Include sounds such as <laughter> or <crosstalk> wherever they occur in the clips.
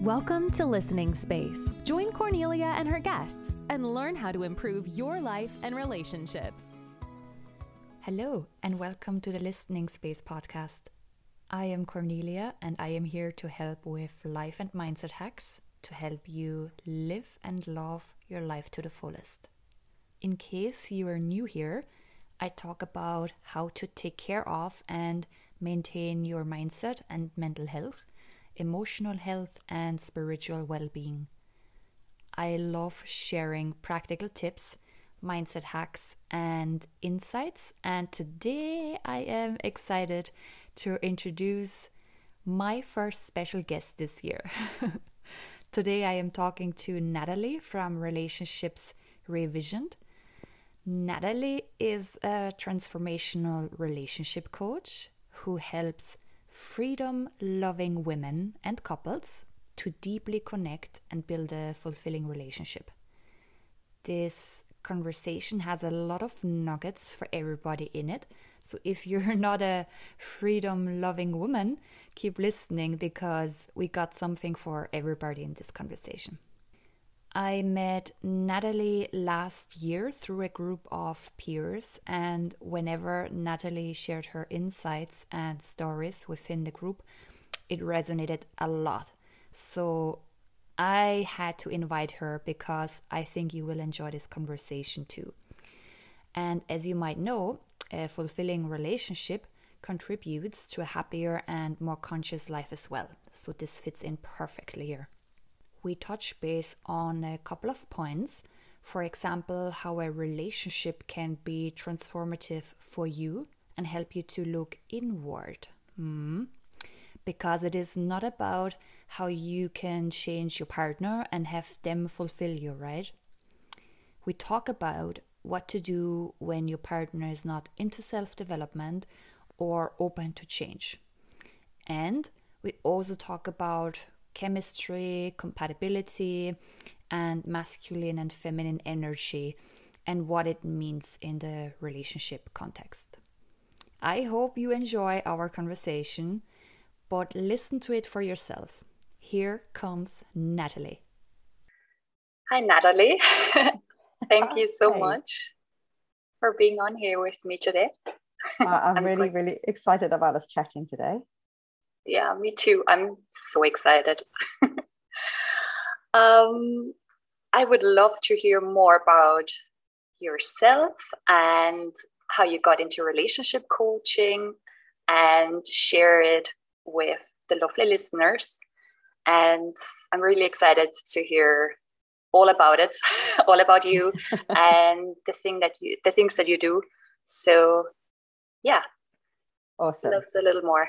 Welcome to Listening Space. Join Cornelia and her guests and learn how to improve your life and relationships. Hello, and welcome to the Listening Space podcast. I am Cornelia, and I am here to help with life and mindset hacks to help you live and love your life to the fullest. In case you are new here, I talk about how to take care of and maintain your mindset and mental health, emotional health, and spiritual well being. I love sharing practical tips, mindset hacks, and insights. And today I am excited to introduce my first special guest this year. <laughs> today I am talking to Natalie from Relationships Revisioned. Natalie is a transformational relationship coach who helps freedom loving women and couples to deeply connect and build a fulfilling relationship. This conversation has a lot of nuggets for everybody in it. So if <laughs> you're not a freedom loving woman, keep listening because we got something for everybody in this conversation. I met Natalie last year through a group of peers, and whenever Natalie shared her insights and stories within the group, it resonated a lot. So I had to invite her because I think you will enjoy this conversation too. And as you might know, a fulfilling relationship contributes to a happier and more conscious life as well. So this fits in perfectly here we touch base on a couple of points. For example, how a relationship can be transformative for you and help you to look inward. Mm. Because it is not about how you can change your partner and have them fulfill you, right? We talk about what to do when your partner is not into self development or open to change. And we also talk about chemistry, compatibility, and masculine and feminine energy and what it means in the relationship context. I hope you enjoy our conversation, but listen to it for yourself. Here comes Natalie. Hi, Natalie. <laughs> Thank you so much for being on here with me today. Uh, I'm, <laughs> I'm, really, so... really excited about us chatting today. Yeah, me too. I'm so excited. <laughs> um, I would love to hear more about yourself and how you got into relationship coaching and share it with the lovely listeners. And I'm really excited to hear all about it, <laughs> all about you <laughs> and the thing that you the things that you do. So yeah. Awesome. Loves a little more.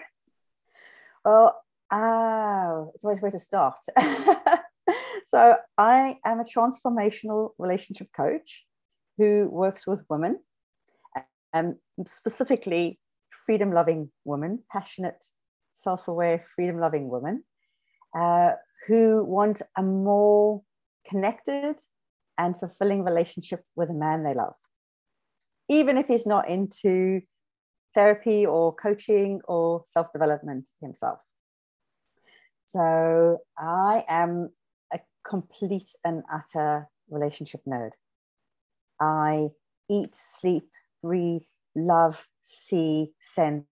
Well, oh, it's always where to start. <laughs> so, I am a transformational relationship coach who works with women, and specifically freedom loving women, passionate, self aware, freedom loving women uh, who want a more connected and fulfilling relationship with a man they love. Even if he's not into therapy or coaching or self development himself. So I am a complete and utter relationship nerd. I eat, sleep, breathe, love, see, sense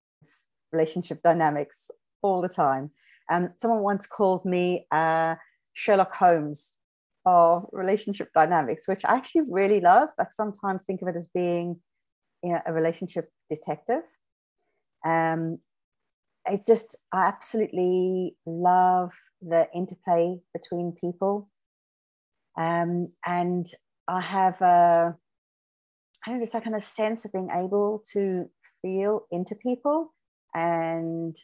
relationship dynamics all the time. Um, someone once called me uh, Sherlock Holmes of relationship dynamics, which I actually really love. I sometimes think of it as being you know, a relationship detective. Um, I just I absolutely love the interplay between people, um, and I have a I don't know, it's that kind of sense of being able to feel into people and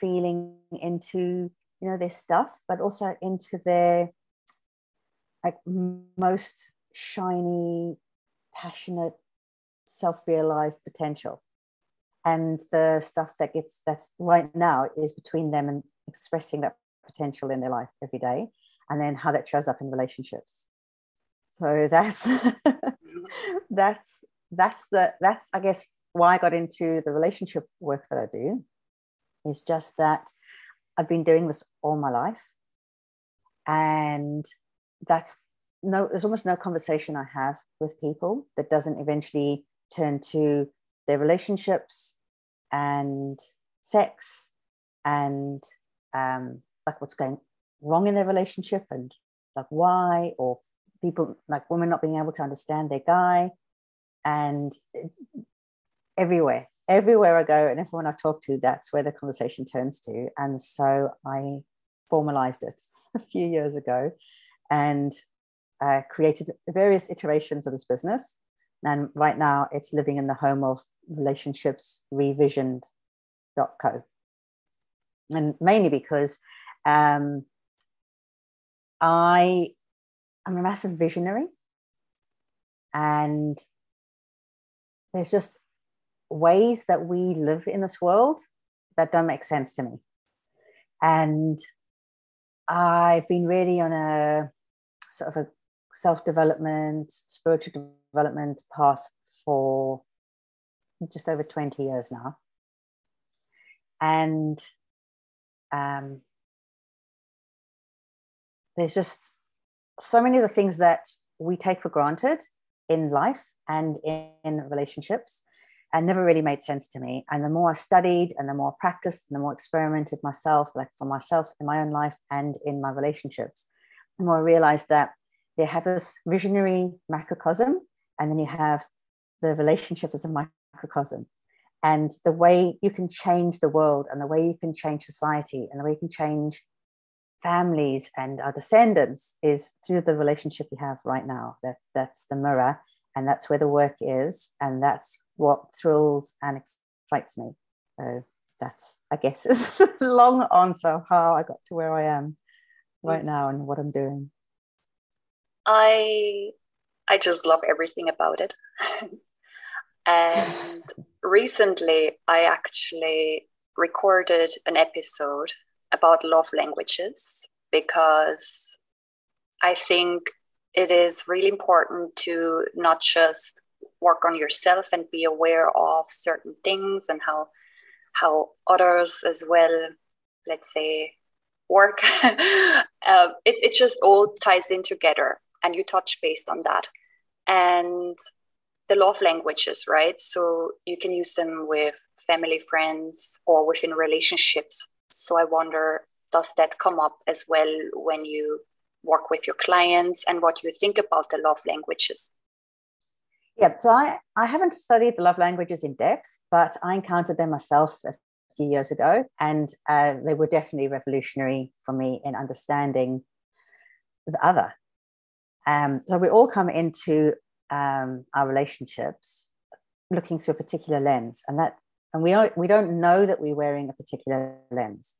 feeling into you know their stuff, but also into their like most shiny, passionate self-realized potential and the stuff that gets that's right now is between them and expressing that potential in their life every day and then how that shows up in relationships. So that's <laughs> that's that's the that's i guess why i got into the relationship work that i do is just that i've been doing this all my life and that's no there's almost no conversation i have with people that doesn't eventually turn to their relationships and sex and um, like what's going wrong in their relationship and like why or people like women not being able to understand their guy and everywhere everywhere i go and everyone i talk to that's where the conversation turns to. And so i formalized it <laughs> a few years ago and uh, created various iterations of this business and right now it's living in the home of relationships revisioned.co and mainly because um, I am a massive visionary, and there's just ways that we live in this world that don't make sense to me. And I've been really on a sort of a self development, spiritual development path for just over 20 years now. And um, there's just so many of the things that we take for granted in life and in, in relationships and never really made sense to me. And the more I studied and the more I practiced and the more experimented myself, like for myself in my own life and in my relationships, the more I realized that they have this visionary macrocosm, and then you have the relationship as a microcosm. And the way you can change the world and the way you can change society and the way you can change families and our descendants is through the relationship we have right now. That that's the mirror, and that's where the work is, and that's what thrills and excites me. So that's, I guess, is <laughs> a long answer of how I got to where I am right now and what I'm doing. I I just love everything about it. <laughs> and recently I actually recorded an episode about love languages because I think it is really important to not just work on yourself and be aware of certain things and how how others as well let's say work uh, <laughs> it, it just all ties in together and you touch based on that and the love languages right so you can use them with family friends or within relationships so I wonder, does that come up as well when you work with your clients and what you think about the love languages? Yeah, so I, I haven't studied the love languages in depth, but I encountered them myself a few years ago, and uh, they were definitely revolutionary for me in understanding the other. Um, so we all come into um, our relationships looking through a particular lens, and that and we don't we don't know that we're wearing a particular lens.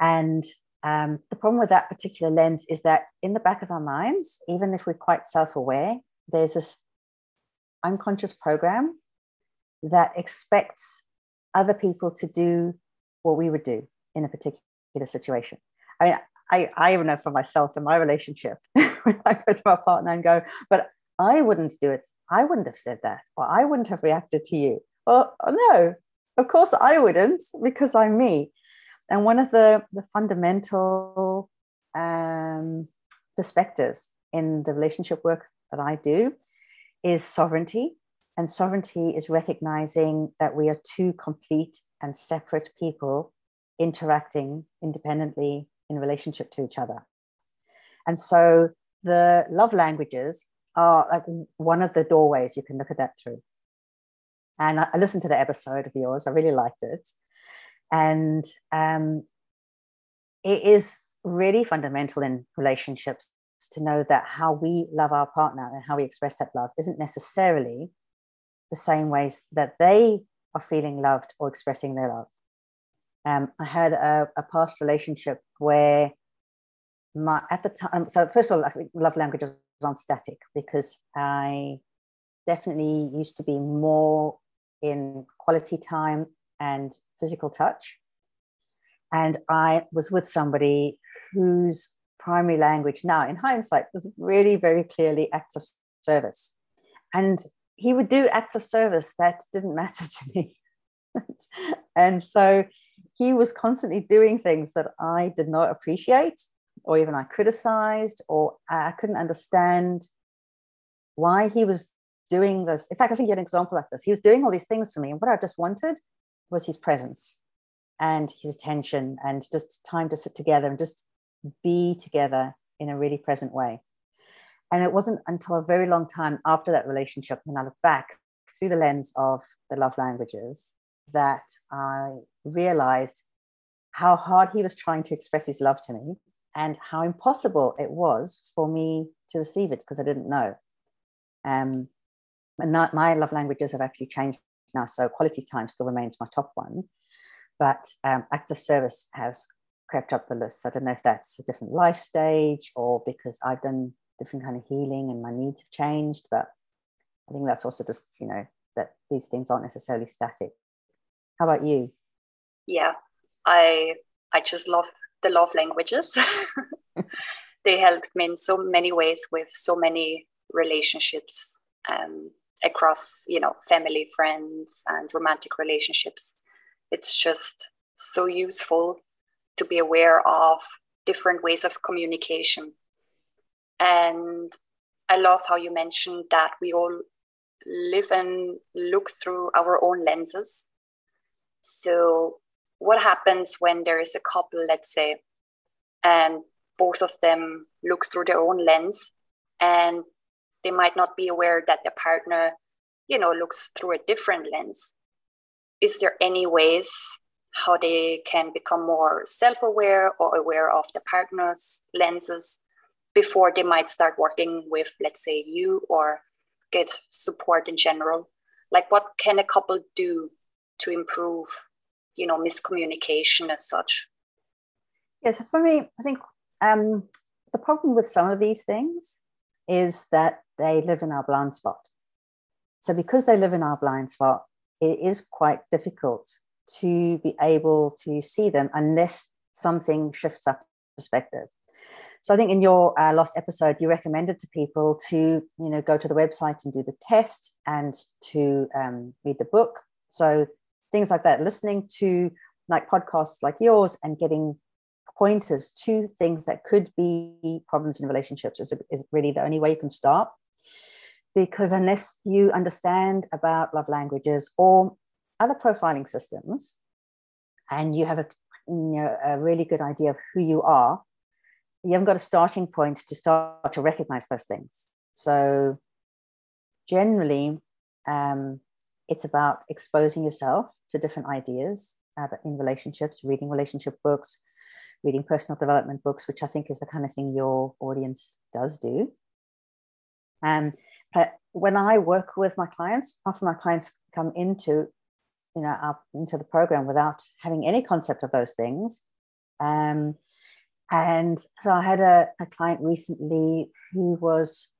And um, the problem with that particular lens is that in the back of our minds even if we're quite self-aware there's this unconscious program that expects other people to do what we would do in a particular situation. I mean I, I even know for myself in my relationship <laughs> when I go to my partner and go, but I wouldn't do it. I wouldn't have said that, or I wouldn't have reacted to you. Well, no, of course I wouldn't because I'm me. And one of the, the fundamental um, perspectives in the relationship work that I do is sovereignty. And sovereignty is recognizing that we are two complete and separate people interacting independently in relationship to each other. And so the love languages are like one of the doorways you can look at that through. And I, listened to the episode of yours. I really liked it. And um, it is really fundamental in relationships to know that how we love our partner and how we express that love isn't necessarily the same ways that they are feeling loved or expressing their love. Um, I had a, a, past relationship where my at the time. So first of all, love languages aren't static because I definitely used to be more in quality time and physical touch. And I was with somebody whose primary language now, in hindsight, was really very clearly acts of service. And he would do acts of service that didn't matter <laughs> to me. and so he was constantly doing things that I did not appreciate or even I criticized, or I couldn't understand why he was doing this. In fact, I think you had an example like this. He was doing all these things for me, and what I just wanted was his presence and his attention and just time to sit together and just be together in a really present way. And it wasn't until a very long time after that relationship, when I look back through the lens of the love languages, that I realized how hard he was trying to express his love to me and how impossible it was for me to receive it because I didn't know. Um, and not, my love languages have actually changed now, so quality time still remains my top one, but um, acts of service has crept up the list. I don't know if that's a different life stage or because I've done different kind of healing and my needs have changed, but I think that's also just you know that these things aren't necessarily static. How about you? Yeah, I I just love the love languages. <laughs> they helped me in so many ways with so many relationships um, across you know family, friends, and romantic relationships. It's just so useful to be aware of different ways of communication. And I love how you mentioned that we all live and look through our own lenses. So, what happens when there is a couple, let's say, and both of them look through their own lens and they might not be aware that the partner, you know, looks through a different lens? Is there any ways how they can become more self-aware or aware of the partner's lenses before they might start working with, let's say, you or get support in general like what can a couple do to improve you know miscommunication as such? Yeah so for me i think um, the problem with some of these things is that they live in our blind spot. So because they live in our blind spot it is quite difficult to be able to see them unless something shifts up perspective. So I think in your uh, last episode, you recommended to people to, you know, go to the website and do the test and to um, read the book. So things like that, listening to like podcasts like yours and getting pointers to things that could be problems in relationships is, is really the only way you can start. Because unless you understand about love languages or other profiling systems, and you have a, you know, a really good idea of who you are, you haven't got a starting point to start to recognize those things. So generally, um, it's about exposing yourself to different ideas uh, in relationships, reading relationship books, reading personal development books, which I think is the kind of thing your audience does do. Um, but when I work with my clients, often my clients come into, you know, up into the program without having any concept of those things. Um, and so I had a, a client recently who was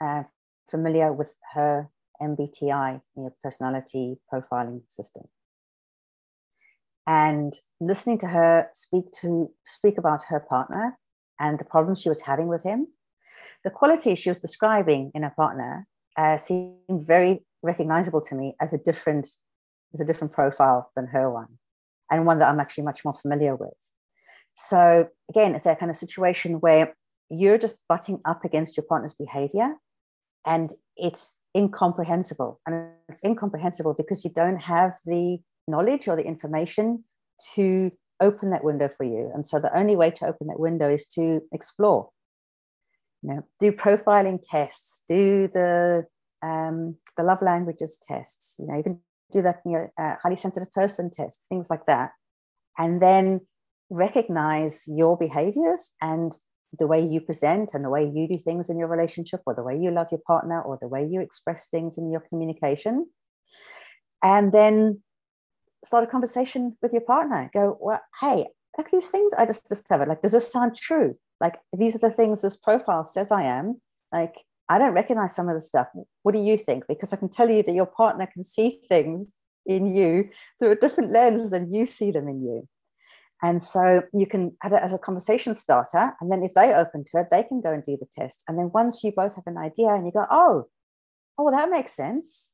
uh, familiar with her MBTI, you know, personality profiling system. And listening to her speak to speak about her partner and the problems she was having with him, the qualities she was describing in her partner uh, seemed very recognizable to me as a different as a different profile than her one, and one that I'm actually much more familiar with. So again, it's that kind of situation where you're just butting up against your partner's behavior and it's incomprehensible. And it's incomprehensible because you don't have the knowledge or the information to open that window for you. And so the only way to open that window is to explore. You know, do profiling tests, do the um, the love languages tests, you know, even do that you know, uh, highly sensitive person test, things like that. And then recognize your behaviors and the way you present and the way you do things in your relationship or the way you love your partner or the way you express things in your communication. And then start a conversation with your partner. Go well hey like these things i just discovered. Like does this sound true? Like these are the things this profile says i am. Like i don't recognize some of the stuff. What do you think? Because i can tell you that your partner can see things in you through a different lens than you see them in you and so you can have it as a conversation starter. And then if they open to it, they can go and do the test. And then once you both have an idea and you go, oh, oh, that makes sense.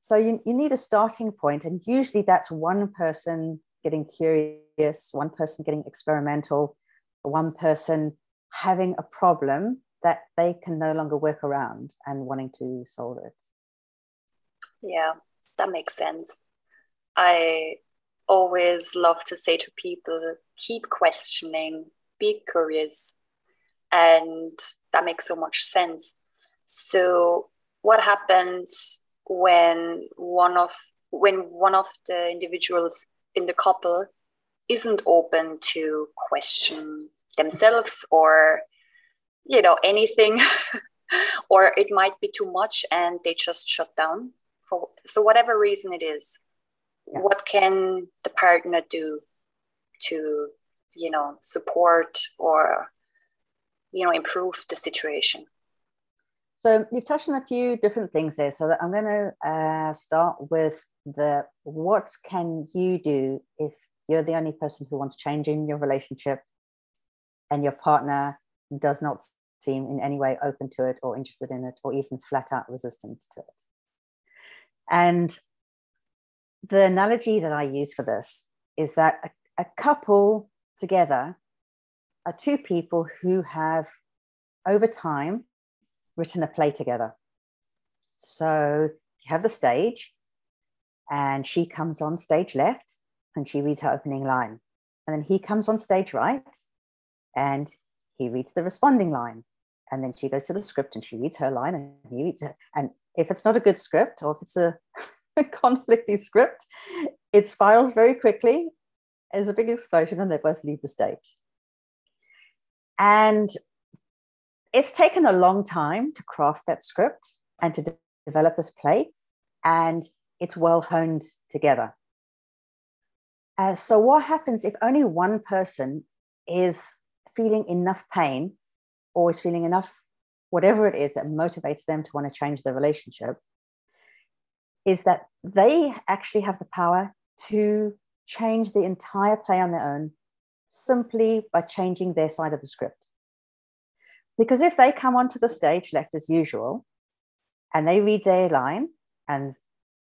So you, you need a starting point. And usually that's one person getting curious, one person getting experimental, one person having a problem that they can no longer work around and wanting to solve it. Yeah, that makes sense. I always love to say to people keep questioning, be curious, and that makes so much sense. So, what happens when one of when one of the individuals in the couple isn't open to question themselves or you know anything <laughs> or it might be too much and they just shut down for so whatever reason it is yeah. what can the partner do to you know support or you know improve the situation so you've touched on a few different things there. So I'm going to uh, start with the what can you do if you're the only person who wants change in your relationship and your partner does not seem in any way open to it or interested in it or even flat out resistant to it. And the analogy that I use for this is that a, a couple together are two people who have over time written a play together. So you have the stage, and she comes on stage left and she reads her opening line. And then he comes on stage right and he reads the responding line. And then she goes to the script and she reads her line and he reads it. And if it's not a good script or if it's a, a <laughs> <laughs> conflicty script, it spirals very quickly. There's a big explosion and they both leave the stage. And it's taken a long time to craft that script and to de- develop this play, and it's well honed together. Uh, so, what happens if only one person is feeling enough pain or is feeling enough, whatever it is that motivates them to want to change the relationship? Is that they actually have the power to change the entire play on their own simply by changing their side of the script. Because if they come onto the stage left as usual and they read their line and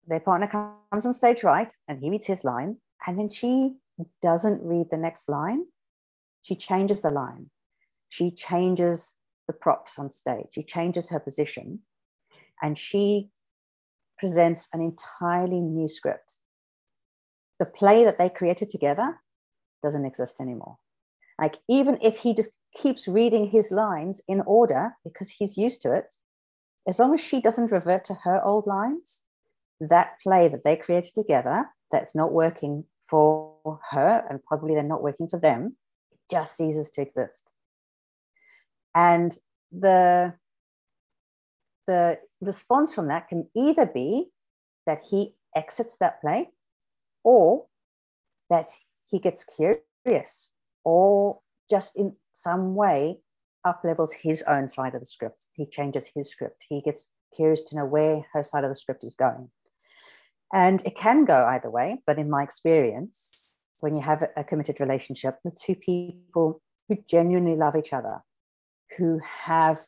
their partner comes on stage right and he reads his line and then she doesn't read the next line, she changes the line. She changes the props on stage. She changes her position and she presents an entirely new script. The play that they created together doesn't exist anymore. Like, even if he just keeps reading his lines in order because he's used to it, as long as she doesn't revert to her old lines, that play that they created together that's not working for her and probably they're not working for them, it just ceases to exist. And the the response from that can either be that he exits that play or that he gets curious or just in some way up levels his own side of the script. He changes his script. He gets curious to know where her side of the script is going. And it can go either way, but in my experience, when you have a committed relationship with two people who genuinely love each other, who have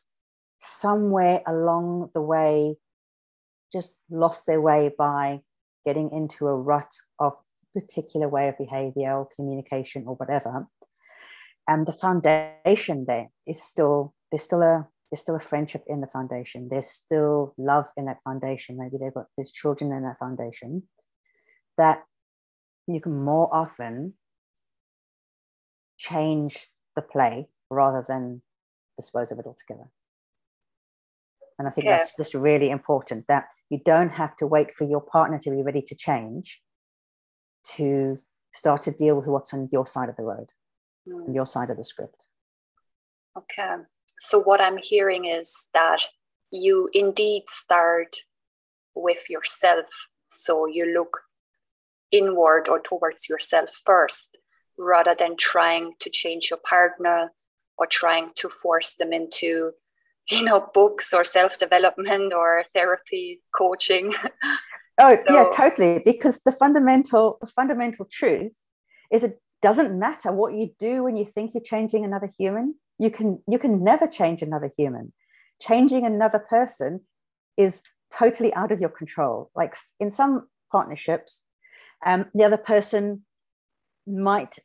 somewhere along the way just lost their way by getting into a rut of particular way of behavior or communication or whatever. And the foundation there is still there's still a there's still a friendship in the foundation. There's still love in that foundation. Maybe they've got there's children in that foundation that you can more often change the play rather than dispose of it altogether and i think yeah. that's just really important that you don't have to wait for your partner to be ready to change to start to deal with what's on your side of the road mm. your side of the script. Okay. So, what I'm hearing is that you indeed start with yourself. So, you look inward or towards yourself first rather than trying to change your partner or trying to force them into you know books or self-development or therapy coaching. Oh <laughs> so, yeah totally because the fundamental fundamental truth is it doesn't matter what you do when you think you're changing another human. You can you can never change another human. Changing another person is totally out of your control. Like in some partnerships um, the other person might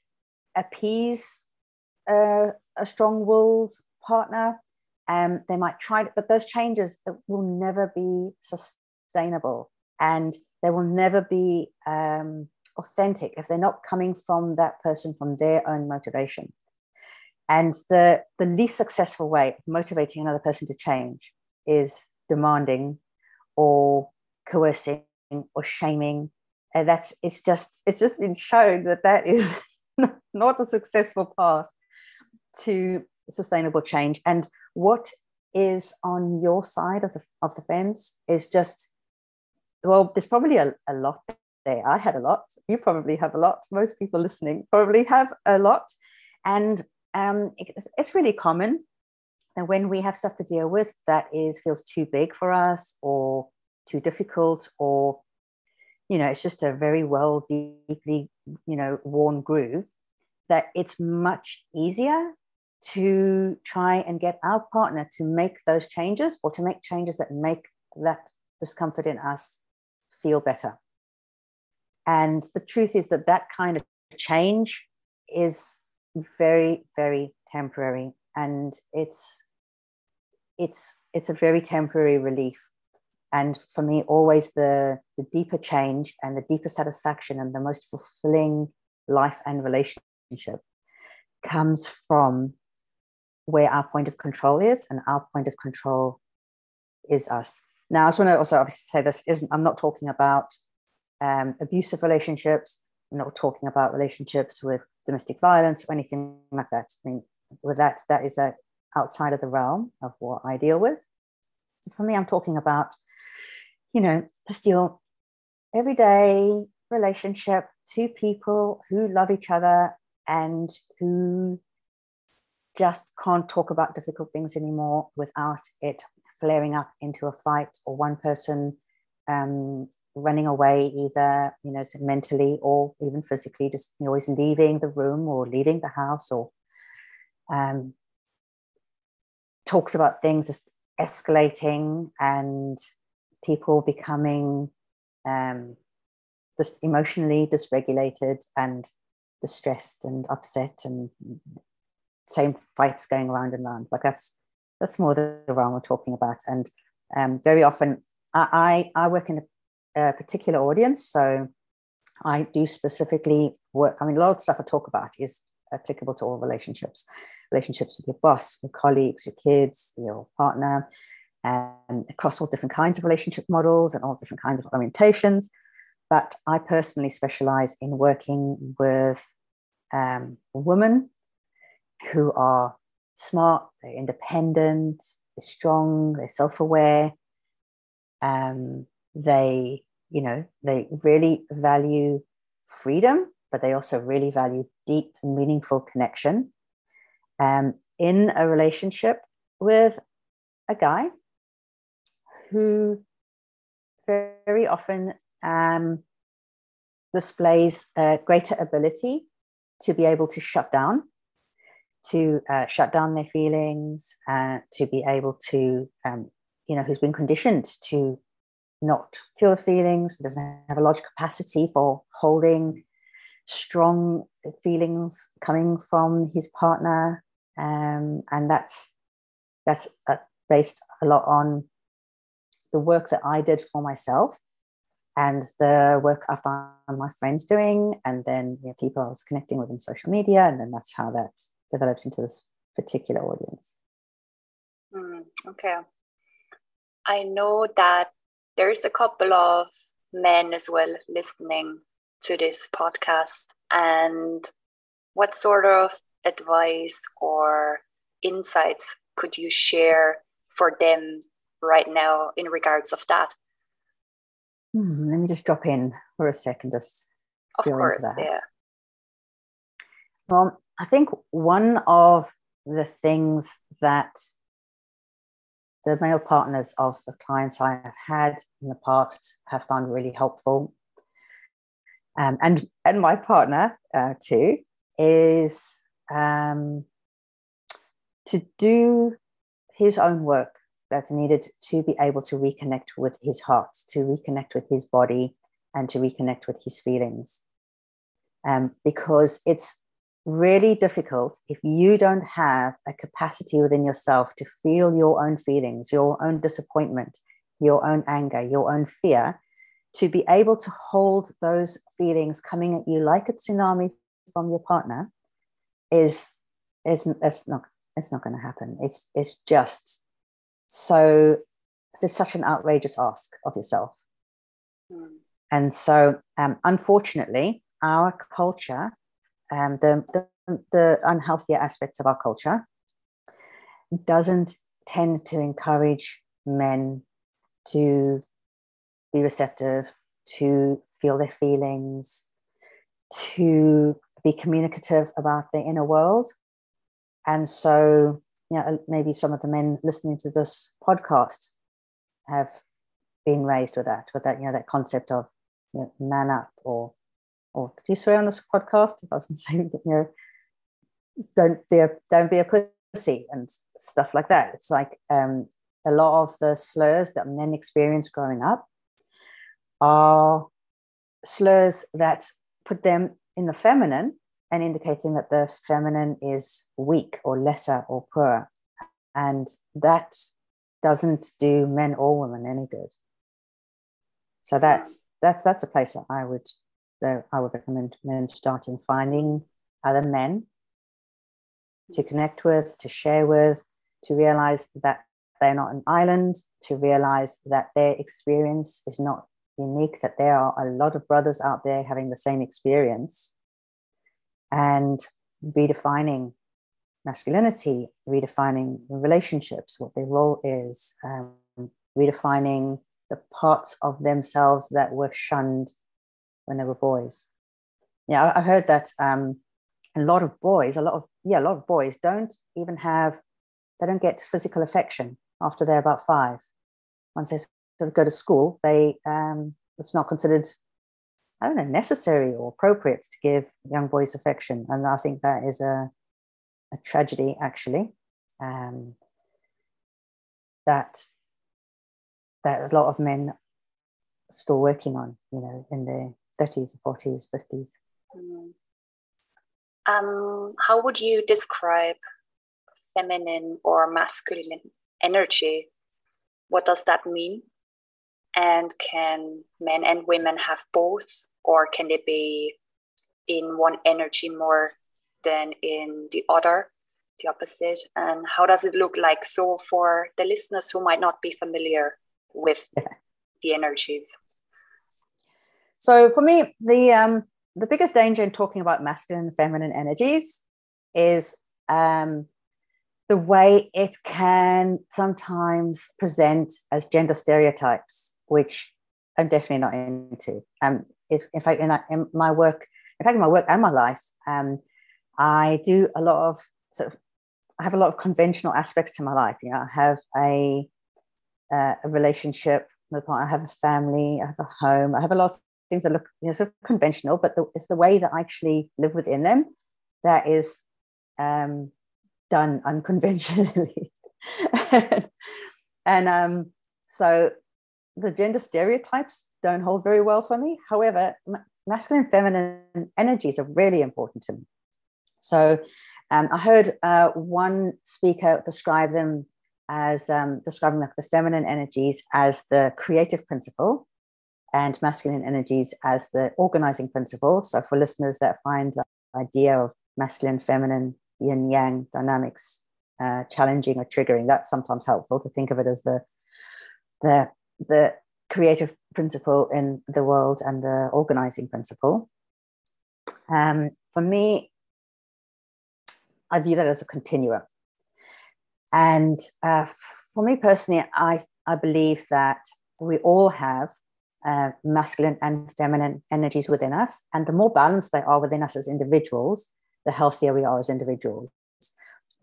appease a, a strong-willed partner. Um, they might try it, but those changes will never be sustainable, and they will never be um, authentic if they're not coming from that person from their own motivation. And the the least successful way of motivating another person to change is demanding, or coercing, or shaming. And that's it's just it's just been shown that that is <laughs> not a successful path to sustainable change. And what is on your side of the of the fence is just well, there's probably a, a lot there. I had a lot. You probably have a lot. Most people listening probably have a lot. And um, it's, it's really common that when we have stuff to deal with that is feels too big for us or too difficult or you know it's just a very well deeply you know worn groove that it's much easier to try and get our partner to make those changes or to make changes that make that discomfort in us feel better. And the truth is that that kind of change is very, very temporary. And it's it's it's a very temporary relief. And for me, always the, the deeper change and the deeper satisfaction and the most fulfilling life and relationship comes from where our point of control is, and our point of control is us. Now, I just want to also obviously say this isn't, I'm not talking about um, abusive relationships, I'm not talking about relationships with domestic violence or anything like that. I mean, with that, that is a, outside of the realm of what I deal with. So for me, I'm talking about, you know, just your everyday relationship, two people who love each other and who just can't talk about difficult things anymore without it flaring up into a fight or one person um, running away either you know mentally or even physically just you know, always leaving the room or leaving the house or um, talks about things just escalating and people becoming um, just emotionally dysregulated and distressed and upset and same fights going around and around. Like that's that's more the realm we're talking about. And um, very often, I, I, I work in a, a, particular audience, so I do specifically work. I mean, a lot of stuff I talk about is applicable to all relationships, relationships with your boss, your colleagues, your kids, your partner, and across all different kinds of relationship models and all different kinds of orientations. But I personally specialize in working with um, women who are smart, they're independent, they're strong, they're self-aware. Um, they, you know, they really value freedom, but they also really value deep meaningful connection. Um, in a relationship with a guy who very often um, displays a greater ability to be able to shut down, to uh, shut down their feelings, uh, to be able to, um, you know, who's been conditioned to not feel feelings, doesn't have a large capacity for holding strong feelings coming from his partner, um, and that's that's uh, based a lot on the work that I did for myself and the work I found my friends doing, and then you know, people I was connecting with on social media, and then that's how that developed into this particular audience. Mm, okay. I know that there's a couple of men as well listening to this podcast, and what sort of advice or insights could you share for them right now in regards of that? Hmm, let me just drop in for a second. Just of course, yeah. Well, I think one of the things that the male partners of the clients I have had in the past have found really helpful, um, and and my partner uh, too, is um, to do his own work that's needed to be able to reconnect with his heart, to reconnect with his body, and to reconnect with his feelings. Um, because it's really difficult if you don't have a capacity within yourself to feel your own feelings, your own disappointment, your own anger, your own fear, to be able to hold those feelings coming at you like a tsunami from your partner is is it's not it's not going to happen. It's it's just so it's such an outrageous ask of yourself. Mm. And so, um, unfortunately, our culture, um, the, the the unhealthier aspects of our culture, doesn't tend to encourage men to be receptive, to feel their feelings, to be communicative about their inner world. And so, you know, maybe some of the men listening to this podcast have been raised with that, with that, you know, that concept of you know, man up or or could you swear on this podcast? If I was <laughs> saying you know, don't be a don't be a pussy and stuff like that. It's like um, a lot of the slurs that men experience growing up are slurs that put them in the feminine and indicating that the feminine is weak or lesser or poor. And that doesn't do men or women any good. So that's that's that's a place that I would that I would recommend men starting finding other men to connect with, to share with, to realize that they're not an island, to realize that their experience is not unique, that there are a lot of brothers out there having the same experience, and redefining masculinity, redefining relationships, what their role is, um, redefining the parts of themselves that were shunned when they were boys. Yeah, I, heard that um, a lot of boys, a lot of yeah, a lot of boys don't even have, they don't get physical affection after they're about five. Once they sort of go to school, they um, it's not considered, I don't know, necessary or appropriate to give young boys affection, and I think that is a a tragedy actually. Um, that that a lot of men still working on, you know, in their 30s, 40s, 50s. Mm. Um, how would you describe feminine or masculine energy? What does that mean? And can men and women have both, or can they be in one energy more than in the other, the opposite? And how does it look like? So, for the listeners who might not be familiar with <laughs> the energies. So, for me, the um, the biggest danger in talking about masculine and feminine energies is um, the way it can sometimes present as gender stereotypes, which I'm definitely not into. Um, in fact, in, in, my work, in fact, in my work and my life, um, I do a lot of sort of, I have a lot of conventional aspects to my life. You know, I have a uh, a relationship I have a family, I have a home, I have a lot of things that look you know, sort of conventional, but the, it's the way that I actually live within them that is um, done unconventionally. <laughs> and um, so the gender stereotypes don't hold very well for me. However, masculine and feminine energies are really important to me. So um, I heard uh, one speaker describe them as um, describing like the feminine energies as the creative principle and masculine energies as the organizing principle. So, for listeners that find the idea of masculine, feminine, yin yang dynamics uh, challenging or triggering, that's sometimes helpful to think of it as the the the creative principle in the world and the organizing principle. Um, for me, I view that as a continuum. And uh, for me personally, I, I believe that we all have uh, masculine and feminine energies within us. And the more balanced they are within us as individuals, the healthier we are as individuals.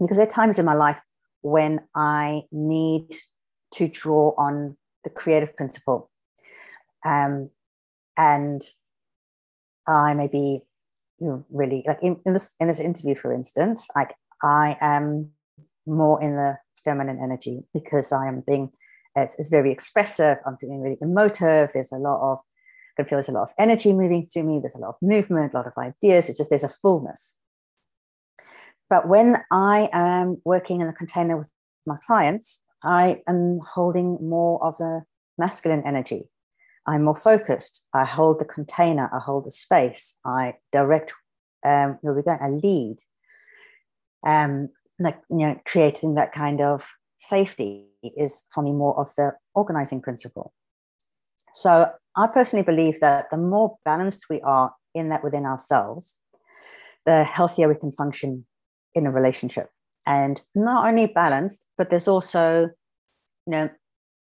Because there are times in my life when I need to draw on the creative principle. Um, and I may be you know, really like in, in, this in this interview, for instance, like I am more in the feminine energy because I am being it's, it's very expressive. I'm feeling really emotive. There's a lot of, I can feel there's a lot of energy moving through me. There's a lot of movement, a lot of ideas. It's just there's a fullness. but when I am working in a container with my clients, I am holding more of the masculine energy. I'm more focused. I hold the container, I hold the space, I direct um, where we're going, I lead. Um, like, you know, creating that kind of safety is for me more of the organizing principle. So I personally believe that the more balanced we are in that within ourselves, the healthier we can function in a relationship. And not only balanced, but there's also, you know,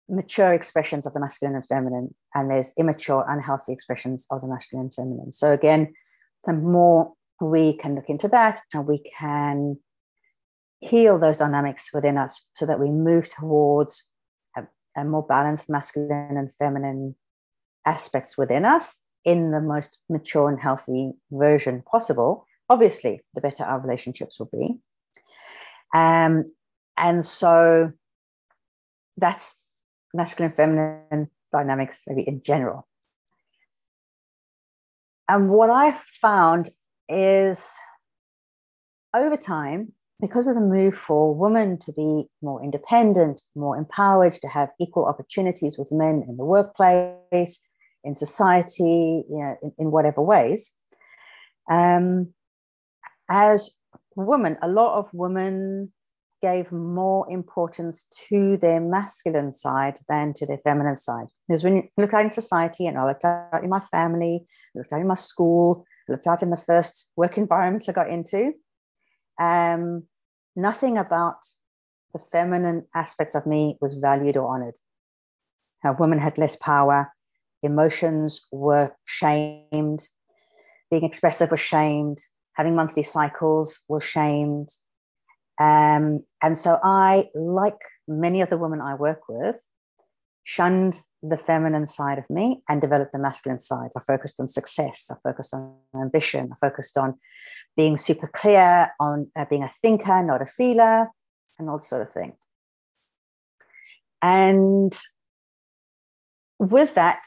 mature expressions of the masculine and feminine, and there's immature, unhealthy expressions of the masculine and feminine. So again, the more we can look into that and we can heal those dynamics within us so that we move towards a, a more balanced masculine and feminine aspects within us in the most mature and healthy version possible, obviously, the better our relationships will be. Um, and so that's masculine feminine dynamics, maybe in general. And what I found is over time, because of the move for women to be more independent, more empowered, to have equal opportunities with men in the workplace, in society, you know, in, in whatever ways. Um, as women, a lot of women gave more importance to their masculine side than to their feminine side. Because when you look out in society, and I looked out in my family, looked out in my school, looked out in the first work environments I got into, um, nothing about the feminine aspects of me was valued or honored. How women had less power, emotions were shamed, being expressive was shamed, having monthly cycles was shamed. Um, and so I, like many of the women I work with, shunned the feminine side of me and developed the masculine side. I focused on success, I focused on ambition, I focused on being super clear, on uh, being a thinker, not a feeler, and all sort of thing. And with that,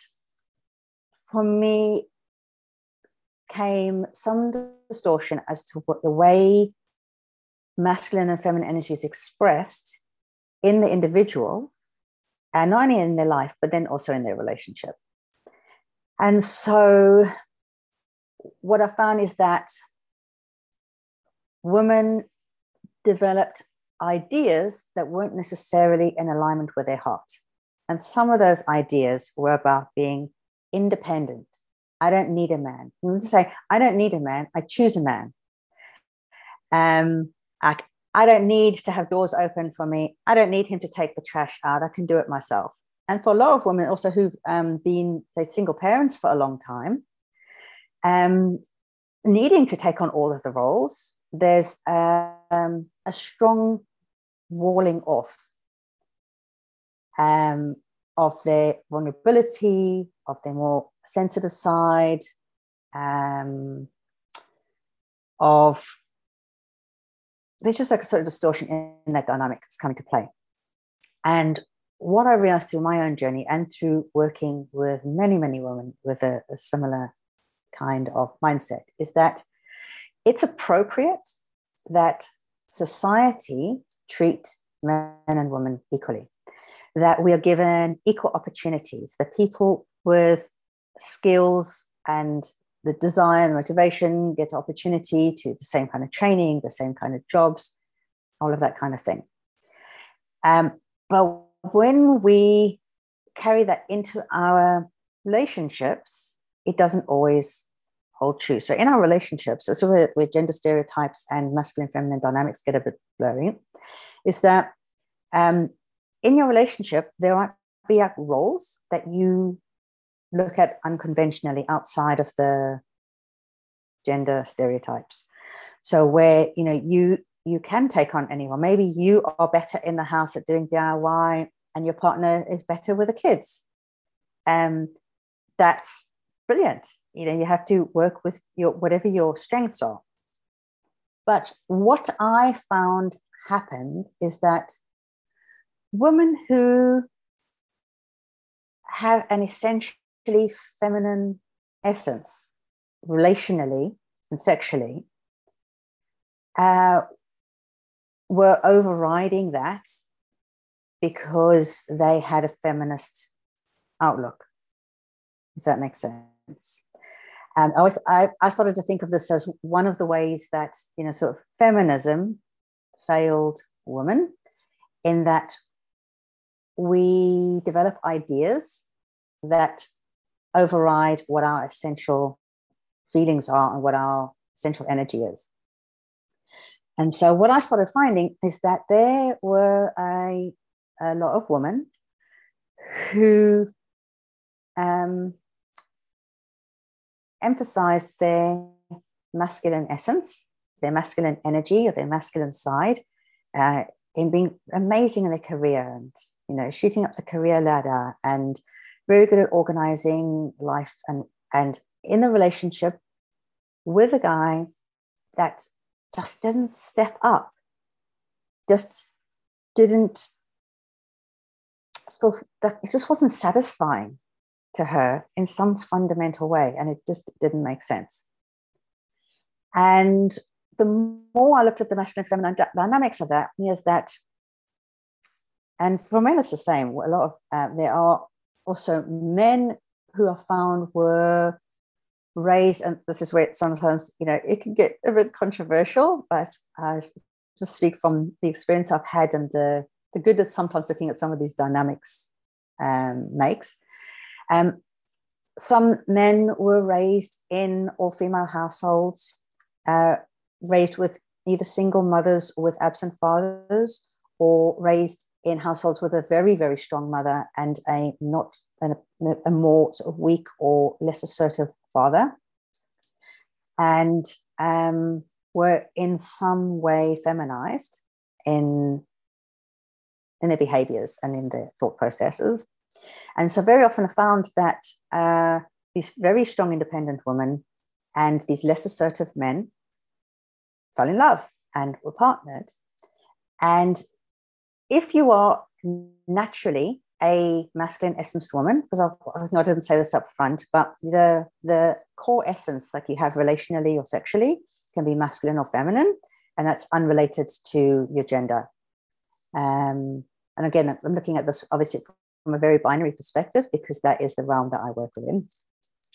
for me came some distortion as to what the way masculine and feminine energy is expressed in the individual and not only in their life but then also in their relationship and so what i found is that women developed ideas that weren't necessarily in alignment with their heart and some of those ideas were about being independent. I don't need a man. You to say, I don't need a man. I choose a man. Um, I, I don't need to have doors open for me. I don't need him to take the trash out. I can do it myself. And for a lot of women also who've um, been, say, single parents for a long time, um, needing to take on all of the roles, there's um, a strong walling off um, of their vulnerability, of their more sensitive side, um, of there's just like a sort of distortion in, in that dynamic that's coming to play. And what I realized through my own journey and through working with many, many women with a, a similar kind of mindset is that it's appropriate that society treat men and women equally that we are given equal opportunities, that people with skills and the desire and motivation get opportunity to the same kind of training, the same kind of jobs, all of that kind of thing. Um, but when we carry that into our relationships, it doesn't always hold true. So in our relationships, so where, where gender stereotypes and masculine feminine dynamics get a bit blurry, is that um, in your relationship, there might be roles that you look at unconventionally outside of the gender stereotypes. So where you know you you can take on anyone. Maybe you are better in the house at doing DIY, and your partner is better with the kids. Um, that's brilliant. You know, you have to work with your whatever your strengths are. But what I found happened is that women who have an feminine essence relationally and sexually uh, were overriding that because they had a feminist outlook, if that makes sense. Um, I, was, I, I started to think of this as one of the ways that, you know, sort of feminism failed women in that we develop ideas that override what our essential feelings are and what our essential energy is. And so, what I started finding is that there were a, a lot of women who um, emphasized their masculine essence, their masculine energy, or their masculine side, uh, in being amazing in their career and you know shooting up the career ladder and very good at organizing life and and in the relationship with a guy that just didn't step up just didn't feel that it just wasn't satisfying to her in some fundamental way and it just didn't make sense. And the more i looked at the masculine and feminine dynamics of that is that and for men it's the same a lot of uh, there are also men who are found were raised and this is where it sometimes you know it can get a bit controversial but i just speak from the experience i've had and the the good that sometimes looking at some of these dynamics um, makes. Um, some men were raised in all female households uh, raised with either single mothers or with absent fathers or raised in households with a very, very strong mother and a not a, a more sort of weak or less assertive father, and um, were in some way feminized in in their behaviors and in their thought processes. And so, very often, I found that uh, these very strong, independent women and these less assertive men fell in love and were partnered. And if you are naturally a masculine essenced woman, because I, I didn't say this up front, but the the core essence, like you have relationally or sexually, can be masculine or feminine, and that's unrelated to your gender. Um, and again, I'm looking at this obviously from a very binary perspective because that is the realm that I work within.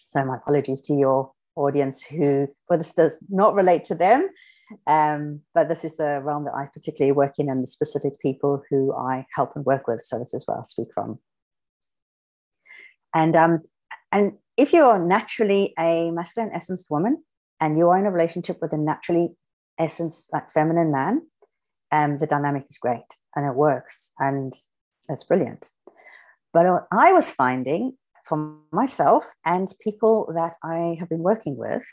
So my apologies to your audience who, for this does not relate to them, um, but this is the realm that I particularly work in and the specific people who I help and work with. So this is where I speak from. And um, and if you're naturally a masculine essenced woman and you are in a relationship with a naturally essence like feminine man, um, the dynamic is great and it works and it's brilliant. But what I was finding for myself and people that I have been working with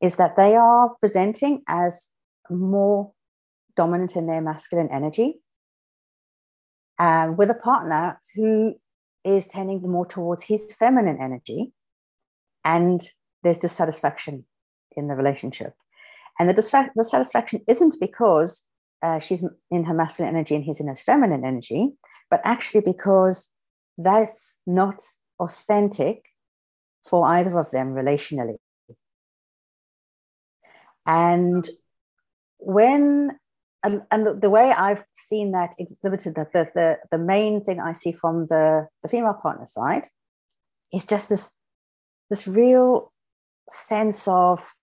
is that they are presenting as more dominant in their masculine energy um, with a partner who is tending more towards his feminine energy and there's dissatisfaction in the relationship. And the, dissatisfaction isn't because uh, she's in her masculine energy and he's in his feminine energy but actually because that's not authentic for either of them relationally and when and, and the way I've seen that exhibited, that the, the, the main thing I see from the, the female partner side is just this, this real sense of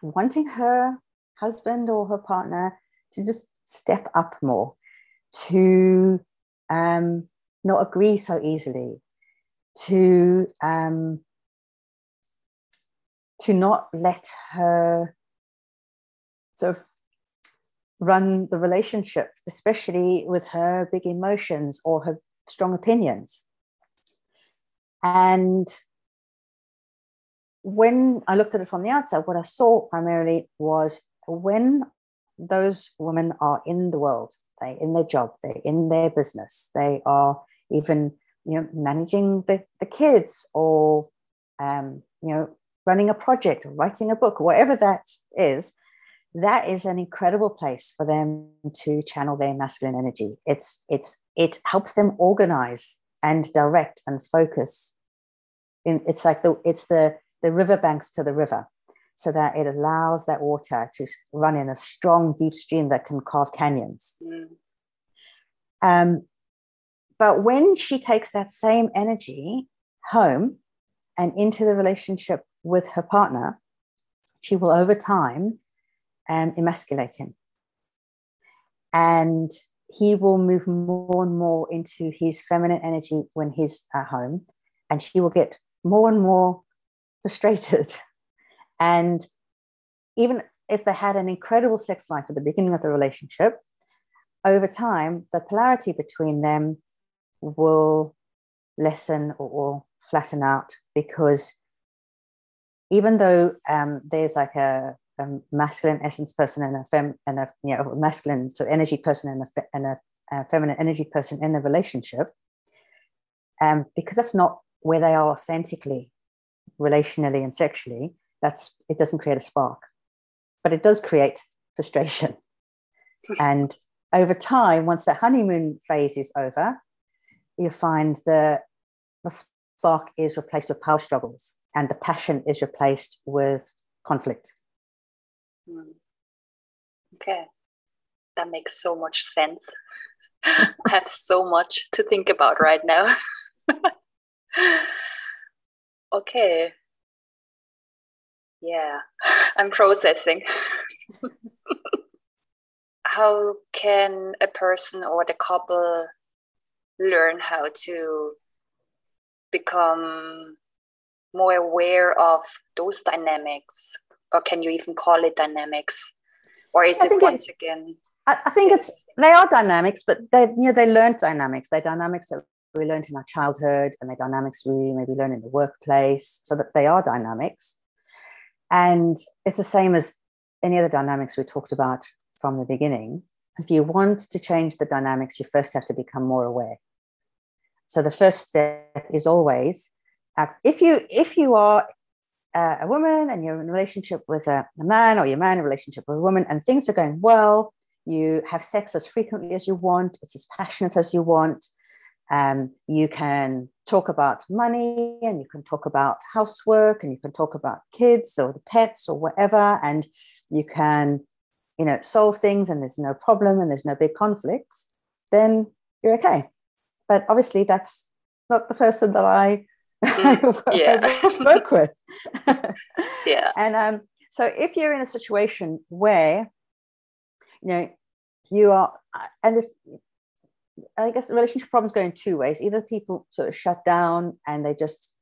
wanting her husband or her partner to just step up more, to um, not agree so easily, to um, to not let her sort of run the relationship, especially with her big emotions or her strong opinions. And when I looked at it from the outside, what I saw primarily was when those women are in the world, they're in their job, they're in their business, they are even you know managing the, the kids or um, you know running a project or writing a book, whatever that is, that is an incredible place for them to channel their masculine energy it's it's it helps them organize and direct and focus in it's like the it's the the riverbanks to the river so that it allows that water to run in a strong, deep stream that can carve canyons. Mm. Um, but when she takes that same energy home and into the relationship with her partner, she will over time um, emasculate him. And he will move more and more into his feminine energy when he's at home. And she will get more and more frustrated. <laughs> And even if they had an incredible sex life at the beginning of the relationship, over time, the polarity between them will lessen or, or flatten out because even though um, there's like a, a, masculine essence person and a fem and a you know masculine so energy person and a, and a, a feminine energy person in the relationship, um, because that's not where they are authentically, relationally and sexually. That's it doesn't create a spark, but it does create frustration. and over time, once the honeymoon phase is over, you find the, the spark is replaced with power struggles and the passion is replaced with conflict. Hmm. Okay, that makes so much sense. <laughs> I have so much to think about right now. <laughs> okay. Yeah, I'm processing. <laughs> How can a person or the couple learn how to become more aware of those dynamics or can you even call it dynamics? Or is I it once again I, I, think it's they are dynamics but they you know they learned dynamics. They're dynamics that we learned in our childhood and the dynamics we maybe learn in the workplace so that they are dynamics. And it's the same as any other dynamics we talked about from the beginning. If you want to change the dynamics you first have to become more aware. So the first step is always uh, if you if you are uh, a woman and you're in a relationship with a, a, man or you're man in a relationship with a woman and things are going well, you have sex as frequently as you want, it's as passionate as you want. Um, you can talk about money and you can talk about housework and you can talk about kids or the pets or whatever and you can you know solve things and there's no problem and there's no big conflicts then you're okay but obviously that's not the person that I <laughs> mm, yeah. work with. <laughs> yeah. And um, so if you're in a situation where, you know, you are, and this, I guess relationship problems go in two ways. Either people sort of shut down and they just,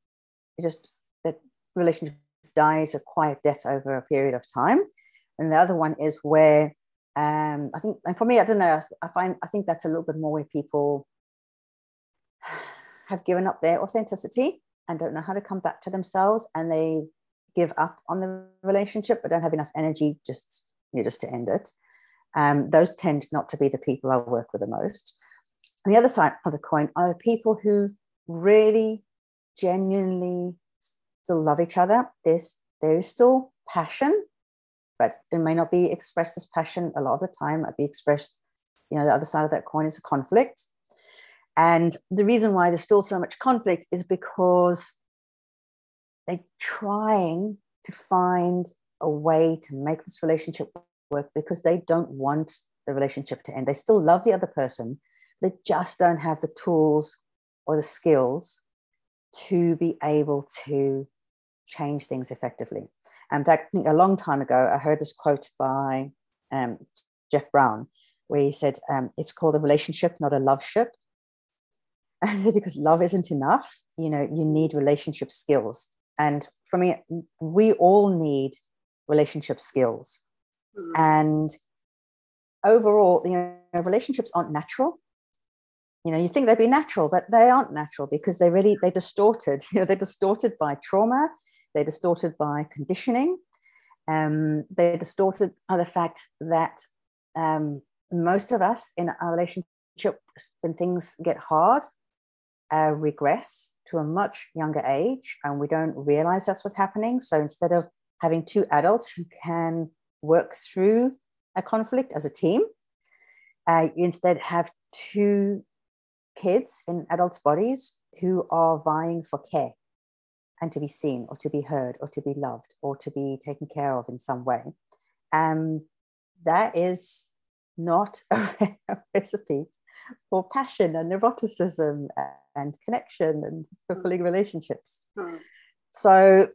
just the relationship dies a quiet death over a period of time, and the other one is where um, I think, and for me, I don't know. I find I think that's a little bit more where people <sighs> have given up their authenticity and don't know how to come back to themselves and they give up on the relationship but don't have enough energy just you know, just to end it. Um, those tend not to be the people i work with the most. And the other side of the coin are the people who really genuinely still love each other. There's there is still passion but it may not be expressed as passion a lot of the time. It be expressed you know the other side of that coin is a conflict and the reason why there's still so much conflict is because they're trying to find a way to make this relationship work because they don't want the relationship to end. They still love the other person, they just don't have the tools or the skills to be able to change things effectively. And think a long time ago, I heard this quote by um, Jeff Brown, where he said, um, It's called a relationship, not a love ship. <laughs> because love isn't enough. You know, you need relationship skills. And for me, we all need relationship skills. Mm. And overall, you know, relationships aren't natural. You know, you think they'd be natural, but they aren't natural because they really they're distorted. You <laughs> know, they're distorted by trauma, they're distorted by conditioning, um, they're distorted by the fact that um, most of us in our relationship, when things get hard, uh, regress to a much younger age and we don't realize that's what's happening. So instead of having two adults who can work through a conflict as a team, uh, you instead have two kids in adults' bodies who are vying for care. and to be seen or to be heard or to be loved or to be taken care of in some way. And that is not <laughs> a recipe for passion and eroticism and connection and fulfilling relationships. Hmm. So,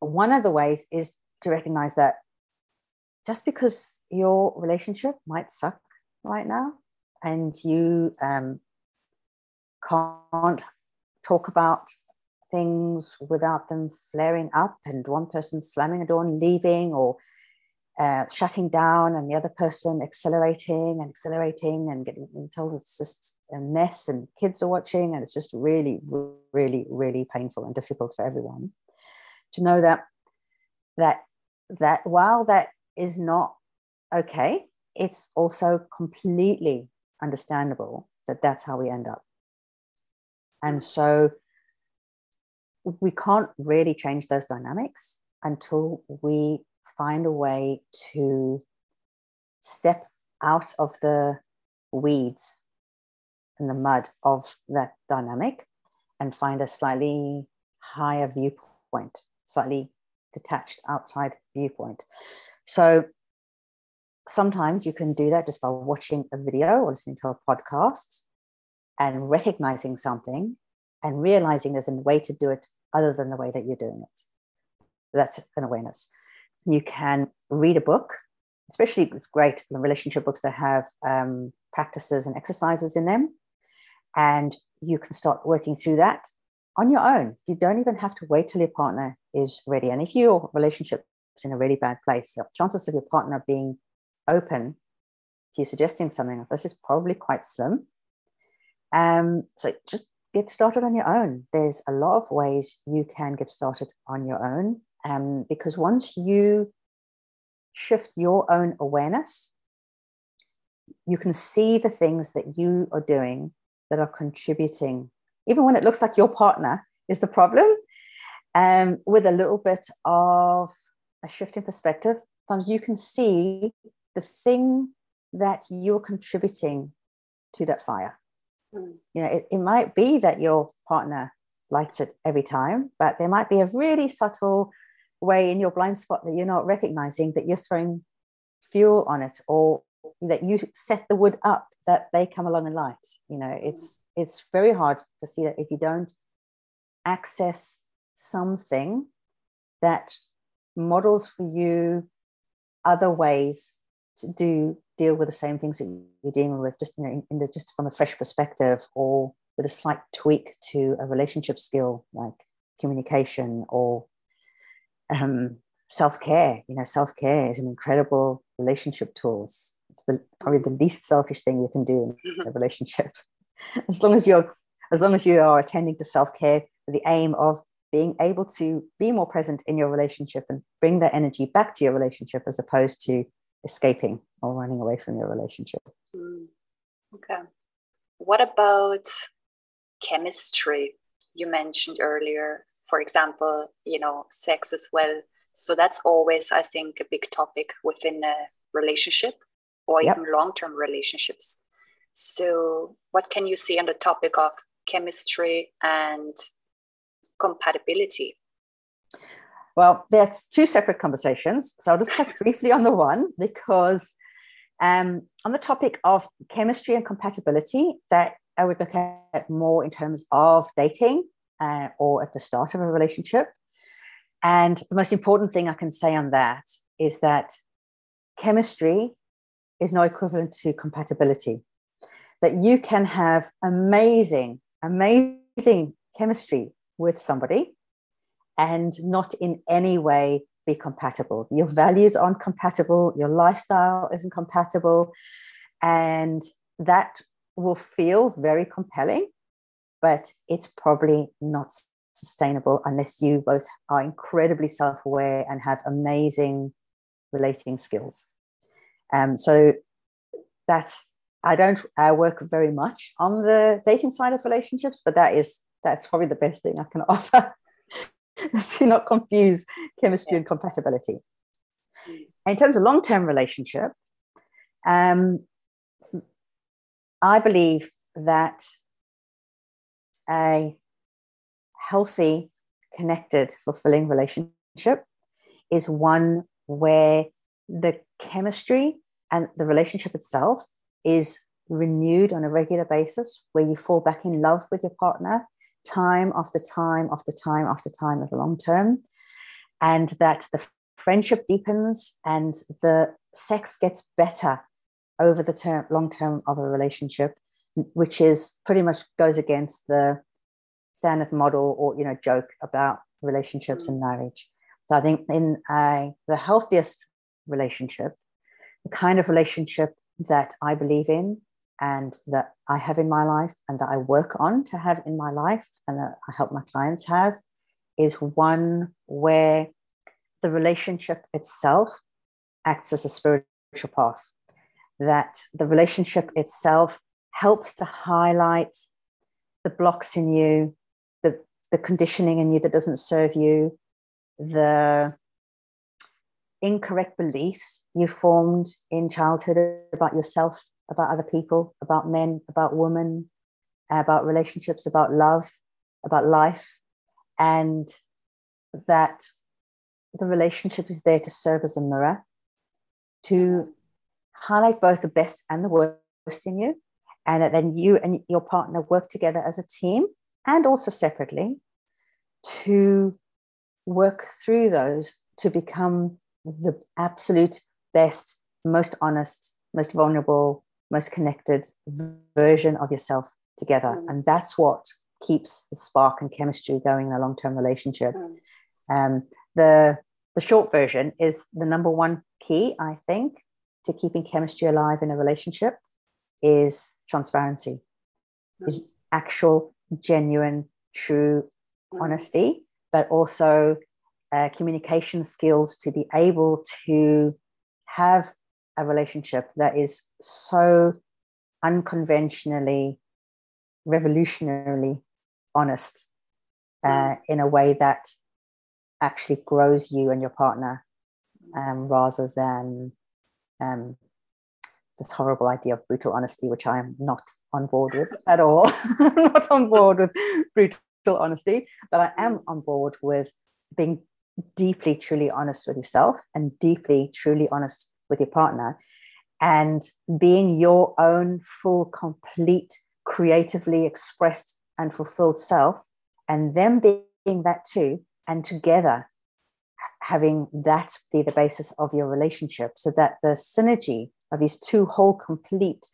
one of the ways is to recognize that just because your relationship might suck right now and you um, can't talk about things without them flaring up and one person slamming a door and leaving or uh, shutting down and the other person accelerating and accelerating and getting until it's just a mess and kids are watching and it's just really really really painful and difficult for everyone. To know that that that while that is not okay it's also completely understandable that that's how we end up. And so we can't really change those dynamics until we find a way to step out of the weeds and the mud of that dynamic and find a slightly higher viewpoint, slightly detached outside viewpoint. So sometimes you can do that just by watching a video or listening to a podcast and recognizing something and realizing there's a way to do it other than the way that you're doing it. That's an awareness. You can read a book, especially great relationship books that have um, practices and exercises in them. And you can start working through that on your own. You don't even have to wait till your partner is ready. And if your relationship is in a really bad place, the chances of your partner being open to you suggesting something like this is probably quite slim. Um, so just get started on your own. There's a lot of ways you can get started on your own um, because once you shift your own awareness, you can see the things that you are doing that are contributing, even when it looks like your partner is the problem, um, with a little bit of a shift in perspective. Sometimes you can see the thing that you're contributing to that fire. Mm. You know, it, it might be that your partner lights it every time, but there might be a really subtle way in your blind spot that you're not recognizing that you're throwing fuel on it or that you set the wood up that they come along and light you know it's it's very hard to see that if you don't access something that models for you other ways to do deal with the same things that you're dealing with just you know, in the, just from a fresh perspective or with a slight tweak to a relationship skill like communication or um, self-care you know self-care is an incredible relationship tool it's, it's the, probably the least selfish thing you can do in a relationship <laughs> as long as you're as long as you are attending to self-care with the aim of being able to be more present in your relationship and bring that energy back to your relationship as opposed to escaping or running away from your relationship. Mm. Okay. What about chemistry you mentioned earlier? For example, you know, sex as well. So that's always, I think, a big topic within a relationship or yep. even long term relationships. So, what can you see on the topic of chemistry and compatibility? Well, that's two separate conversations. So I'll just touch <laughs> briefly on the one because um, on the topic of chemistry and compatibility, that I would look at more in terms of dating uh, or at the start of a relationship. And the most important thing I can say on that is that chemistry is no equivalent to compatibility. That you can have amazing, amazing chemistry with somebody and not in any way be compatible. Your values aren't compatible, your lifestyle isn't compatible, and that will feel very compelling, but it's probably not sustainable unless you both are incredibly self aware and have amazing relating skills. Um, so that's I don't I work very much on the dating side of relationships, but that is that's probably the best thing I can <laughs> offer. <laughs> to not confuse chemistry and compatibility. In terms of long term relationship, um, I believe that a healthy, connected, fulfilling relationship is one where the chemistry and the relationship itself is renewed on a regular basis, where you fall back in love with your partner time after time after time after time of the long term, and that the friendship deepens and the sex gets better over the term, long term of a relationship, which is pretty much goes against the standard model or you know joke about relationships and marriage. So I think in uh, the healthiest relationship, the kind of relationship that I believe in and that I have in my life and that I work on to have in my life and that I help my clients have is one where the relationship itself acts as a spiritual path, that the relationship itself helps to highlight the blocks in you, the, the conditioning in you that doesn't serve you, the incorrect beliefs you formed in childhood about yourself, about other people, about men, about women, about relationships, about love, about life, and that the relationship is there to serve as a mirror to highlight both the best and the worst in you, and that then you and your partner work together as a team and also separately to work through those to become the absolute best, most honest, most vulnerable, most connected version of yourself together. Mm. And that's what keeps the spark and chemistry going in a long term relationship. Mm. Um, the, the short version is the number one key, I think, to keeping chemistry alive in a relationship is transparency, mm. is actual, genuine, true mm. honesty, but also uh, communication skills to be able to have a relationship that is so unconventionally, revolutionarily honest uh, in a way that actually grows you and your partner um, rather than um, this horrible idea of brutal honesty, which I am not on board with at all. <laughs> I'm not on board with brutal honesty, but I am on board with being deeply, truly honest with yourself and deeply, truly honest with your partner and being your own full, complete, creatively expressed and fulfilled self, and them being that too, and together having that be the basis of your relationship so that the synergy of these two whole, complete,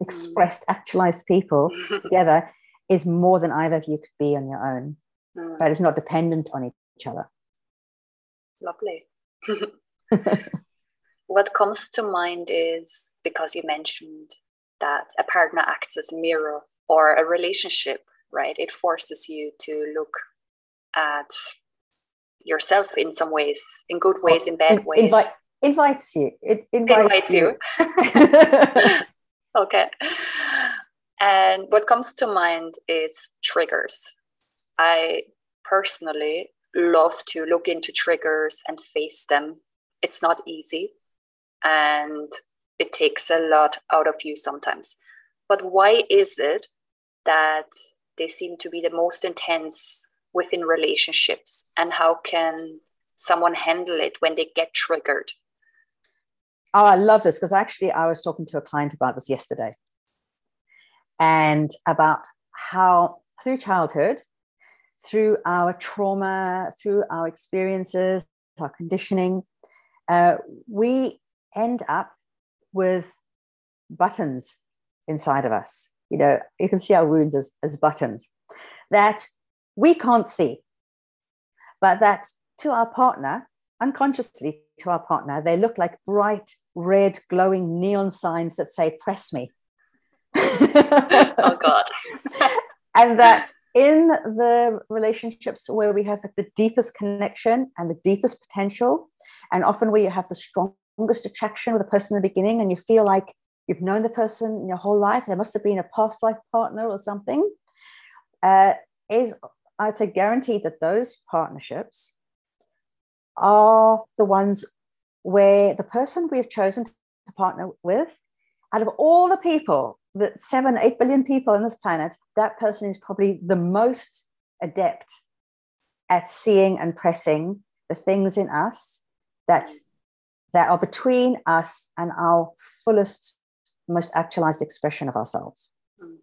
expressed, actualized people <laughs> together is more than either of you could be on your own, mm. but it's not dependent on each other. Lovely. <laughs> <laughs> what comes to mind is because you mentioned that a partner acts as a mirror or a relationship, right? It forces you to look at yourself in some ways, in good ways, in bad ways. Invite, invites you. It invites, invites you. you. <laughs> <laughs> okay. And what comes to mind is triggers. I personally love to look into triggers and face them. It's not easy and it takes a lot out of you sometimes. But why is it that they seem to be the most intense within relationships? And how can someone handle it when they get triggered? Oh, I love this because actually I was talking to a client about this yesterday and about how through childhood through our trauma, through our experiences, our conditioning, uh, we end up with buttons inside of us. You know, you can see our wounds as, as buttons that we can't see, but that to our partner, unconsciously to our partner, they look like bright red glowing neon signs that say, press me. oh, God. <laughs> and that in the relationships where we have the deepest connection and the deepest potential, and often where you have the strongest attraction with a person in the beginning, and you feel like you've known the person your whole life, there must have been a past life partner or something, uh, is I'd say guaranteed that those partnerships are the ones where the person we have chosen to partner with, out of all the people the seven, eight billion people on this planet, that person is probably the most adept at seeing and pressing the things in us that that are between us and our fullest most actualized expression of ourselves mm.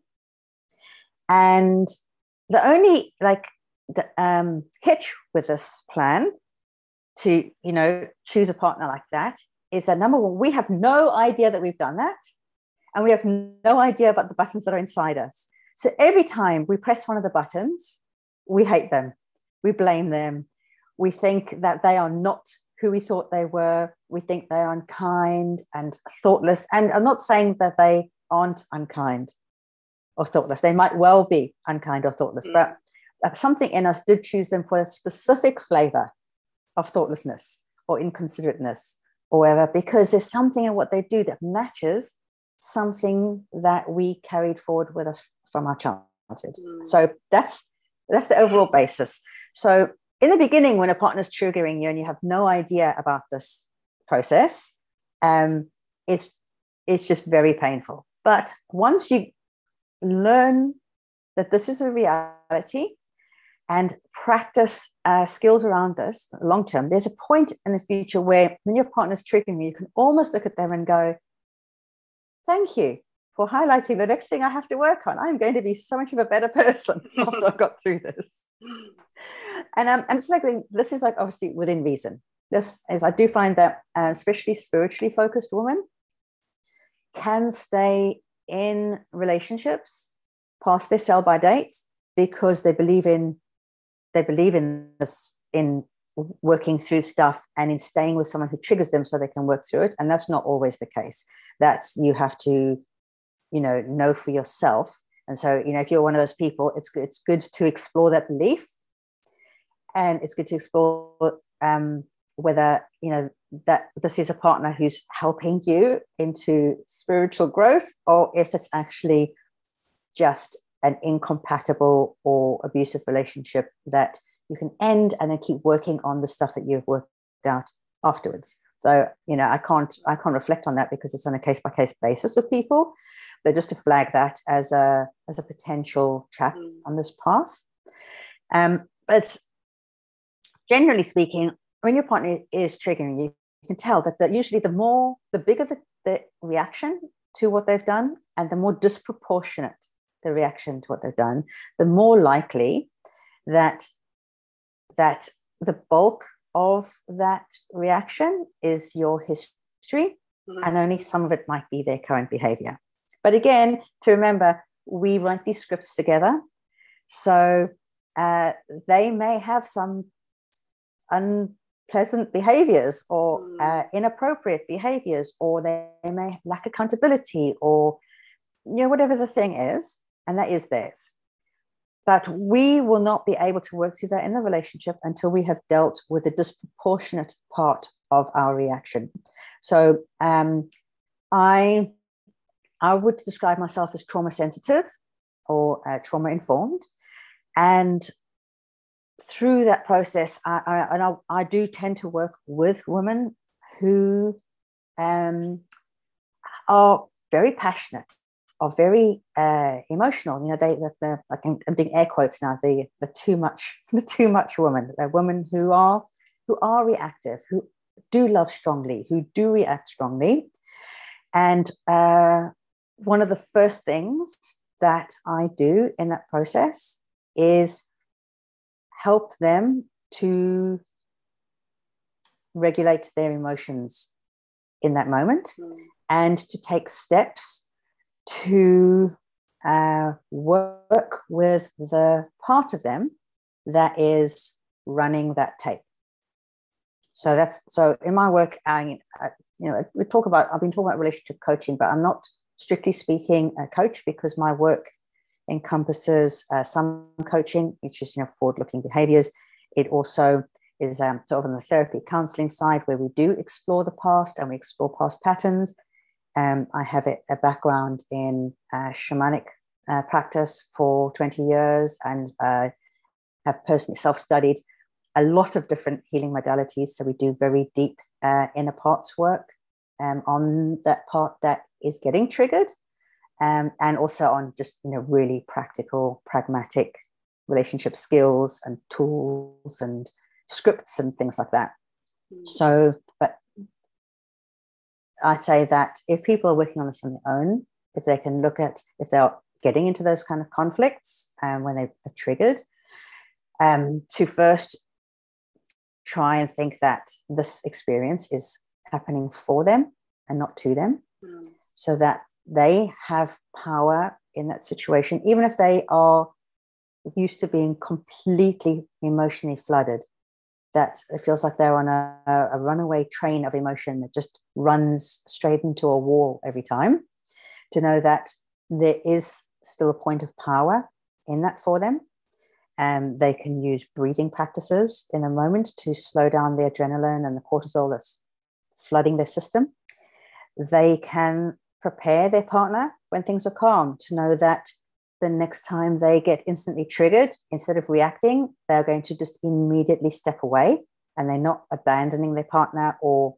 and the only like the um, hitch with this plan to you know choose a partner like that is that number one we have no idea that we've done that. And we have no idea about the buttons that are inside us. So every time we press one of the buttons we hate them. We blame them. We think that they are not who we thought they were. We think they are unkind and thoughtless. And i'm not saying that they aren't unkind or thoughtless. They might well be unkind or thoughtless mm. but something in us did choose them for a specific flavor of thoughtlessness or inconsiderateness or whatever, because there's something in what they do that matches something that we carried forward with us from our childhood. Mm. So that's that's the overall basis. So in the beginning, when a partner's triggering you and you have no idea about this process, um, it's it's just very painful. But once you learn that this is a reality and practice uh, skills around this long term, there's a point in the future where when your partner's triggering you, you can almost look at them and go, Thank you for highlighting the next thing I have to work on. I'm going to be so much of a better person <laughs> after I've got through this. <laughs> And um, I'm just like, this is like obviously within reason. This is, I do find that, uh, especially spiritually focused women can stay in relationships past their sell by date because they believe in they believe in this in working through stuff and in staying with someone who triggers them so they can work through it and that's not always the case. That's you have to you know know for yourself. And so you know if you're one of those people it's it's good to explore that belief and it's good to explore um, whether you know that this is a partner who's helping you into spiritual growth or if it's actually just an incompatible or abusive relationship that you can end and then keep working on the stuff that you've worked out afterwards. So you know i can't i can't reflect on that because it's on a case by case basis with people. But just to flag that as a as a potential trap mm. on this path. Um but generally speaking when your partner is triggering you you can tell that, that usually the more the bigger the, the reaction to what they've done and the more disproportionate the reaction to what they've done, the more likely that that the bulk of that reaction is your history, mm-hmm. and only some of it might be their current behavior. But again, to remember, we write these scripts together, so uh, they may have some unpleasant behaviors or mm. uh, inappropriate behaviors, or they may lack accountability, or you know whatever the thing is and that is theirs. But we will not be able to work through that in the relationship until we have dealt with a disproportionate part of our reaction. So um, I, I would describe myself as trauma sensitive or uh, trauma informed. And through that process, I, I, and I, I, do tend to work with women who um, are very passionate are very uh, emotional. You know, they, the, the, like I'm, I'm, doing air quotes now. The the too much, <laughs> the too much woman. They're women who are who are reactive, who do love strongly, who do react strongly, and uh, one of the first things that I do in that process is help them to regulate their emotions in that moment mm. and to take steps to uh, work with the part of them that is running that tape. So that's so in my work, I, you know, we talk about I've been talking about relationship coaching, but I'm not strictly speaking a coach because my work encompasses uh, some coaching, which is you know forward-looking behaviors. It also is um, sort of on the therapy counseling side where we do explore the past and we explore past patterns um, I have a, a background in uh, shamanic uh, practice for 20 years and uh, have personally self studied a lot of different healing modalities. So we do very deep uh, inner parts work um, on that part that is getting triggered. Um, and also on just you know really practical pragmatic relationship skills and tools and scripts and things like that. Mm. So, I say that if people are working on this on their own, if they can look at if they're getting into those kind of conflicts and um, when they are triggered, um, to first try and think that this experience is happening for them and not to them, mm. so that they have power in that situation, even if they are used to being completely emotionally flooded that it feels like they're on a, a runaway train of emotion that just runs straight into a wall every time. To know that there is still a point of power in that for them and they can use breathing practices in a moment to slow down the adrenaline and the cortisol that's flooding their system. They can prepare their partner when things are calm to know that the next time they get instantly triggered, instead of reacting, they're going to just immediately step away and they're not abandoning their partner or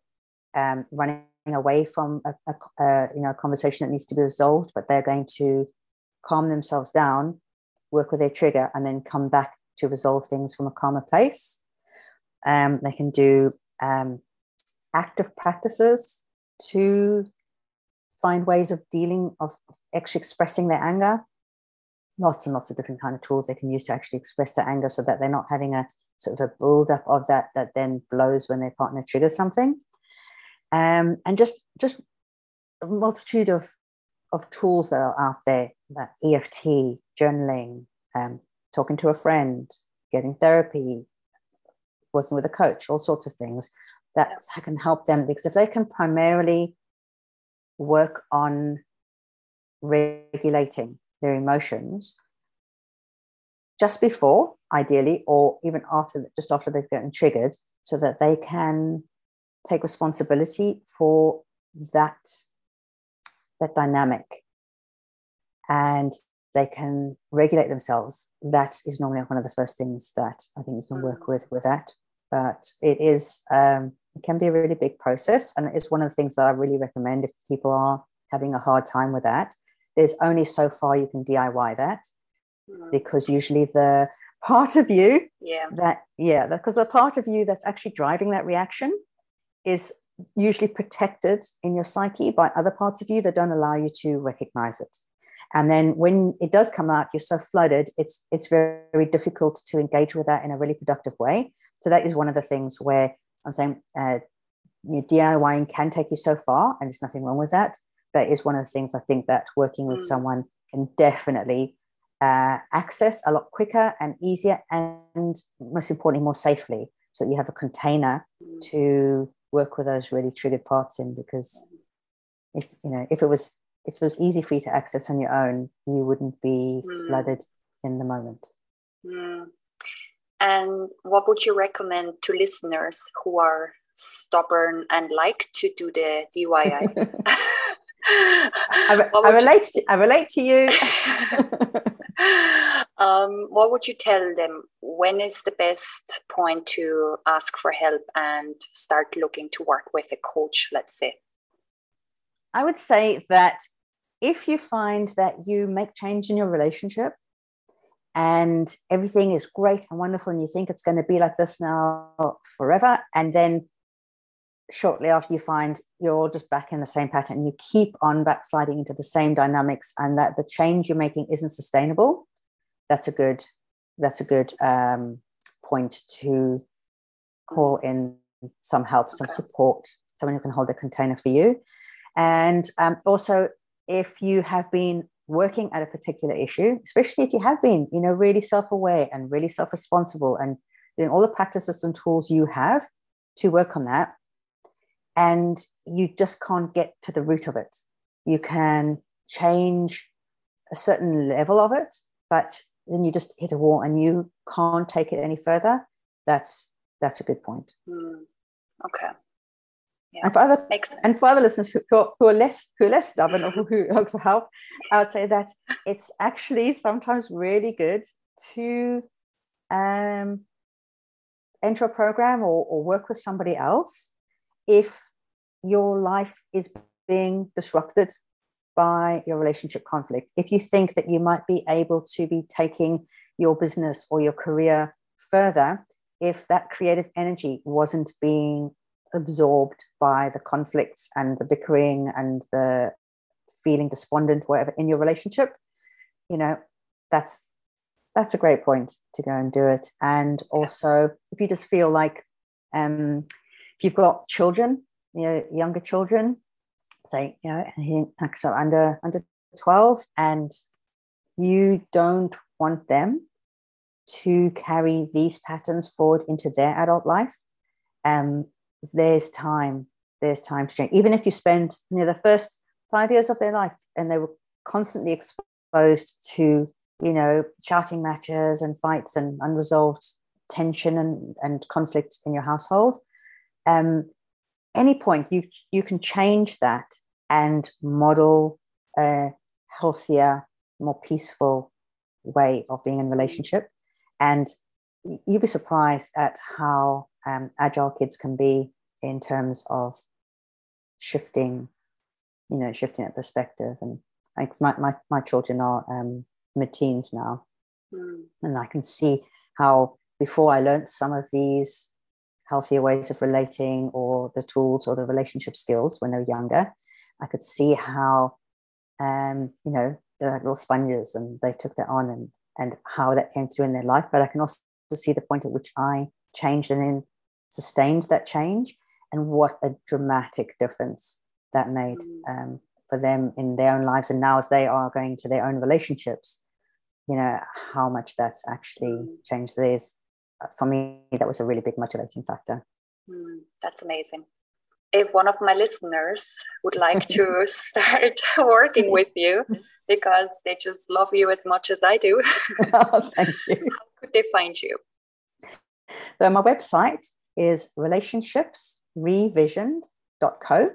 um, running away from a, a, a, you know conversation that needs to be resolved, but they're going to calm themselves down, work with their trigger, and then come back to resolve things from a calmer place. Um, they can do um, active practices to find ways of dealing of actually expressing their anger lots and lots of different kind of tools they can use to actually express their anger so that they're not having a sort of a build-up of that that then blows when their partner triggers something. Um, and just just a multitude of of tools that are out there that eft journaling um, talking to a friend getting therapy working with a coach all sorts of things that can help them because if they can primarily work on regulating their emotions just before, ideally, or even after, just after they've gotten triggered, so that they can take responsibility for that that dynamic. And they can regulate themselves. That is normally one of the first things that i think you can work mm. with with that. But it is um, it can be a really big process and it's one of the things that i really recommend if people are having a hard time with that there's only so far you can DIY that mm. because usually the part of you yeah. that yeah because the part of you that's actually driving that reaction is usually protected in your psyche by other parts of you that don't allow you to recognize it. And then when it does come out you're so flooded it's it's very, very difficult to engage with that in a really productive way. So that is one of the things where i'm saying uh, you know, DIYing can take you so far, and there's nothing wrong with that that is one of the things I think that working with mm. someone can definitely uh, access a lot quicker and easier, and most importantly, more safely. So you have a container mm. to work with those really triggered parts in. Because if you know, if it was if it was easy for you to access on your own, you wouldn't be mm. flooded in the moment. Mm. And what would you recommend to listeners who are stubborn and like to do the DIY? <laughs> <laughs> I, I relate. To, I relate to you. <laughs> um, what would you tell them? When is the best point to ask for help and start looking to work with a coach? Let's say. I would say that if you find that you make change in your relationship and everything is great and wonderful and you think it's going to be like this now forever and then shortly after you find you're just back in the same pattern. You keep on backsliding into the same dynamics and that the change you're making isn't sustainable. That's a good that's a good um, point to call in some help some support someone who can hold a container for you. And um, also if you have been working at a particular issue especially if you have been you know really self-aware and really self-responsible and doing all the practices and tools you have to work on that and you just can't get to the root of it. You can change a certain level of it, but then you just hit a wall and you can't take it any further. That's that's a good point. Mm. Okay. Yeah. And for other and for other listeners who, who, are, less who are less stubborn or who <laughs> look for help, I would say that it's actually sometimes really good to um, enter a program or, or work with somebody else if your life is being disrupted by your relationship conflict, if you think that you might be able to be taking your business or your career further if that creative energy wasn't being absorbed by the conflicts and the bickering and the feeling despondent whatever in your relationship you know that's that's a great point to go and do it. And also if you just feel like um you've got children you know younger children say you know like so under under 12 and you don't want them to carry these patterns forward into their adult life um there's time there's time to change. Even if you spend you know the first five years of their life and they were constantly exposed to you know shouting matches and fights and unresolved tension and, and conflict in your household um any point you you can change that and model a healthier more peaceful way of being in relationship and you'd be surprised at how um, agile kids can be in terms of shifting, you know, shifting that perspective. And like my, my, my children are um, mid-teens now, mm. and I can see how before I learned some of these healthier ways of relating or the tools or the relationship skills when they were younger, I could see how, um, you know, they're like little sponges and they took that on and, and how that came through in their life. But I can also see the point at which I changed and then sustained that change and what a dramatic difference that made mm. um, for them in their own lives and now as they are going to their own relationships you know how much that's actually mm. changed theirs for me that was a really big motivating factor mm, that's amazing if one of my listeners would like to <laughs> start <laughs> working with you because they just love you as much as I do, <laughs> oh, thank you. how could they find you? So my website is relationshipsrevisioned.co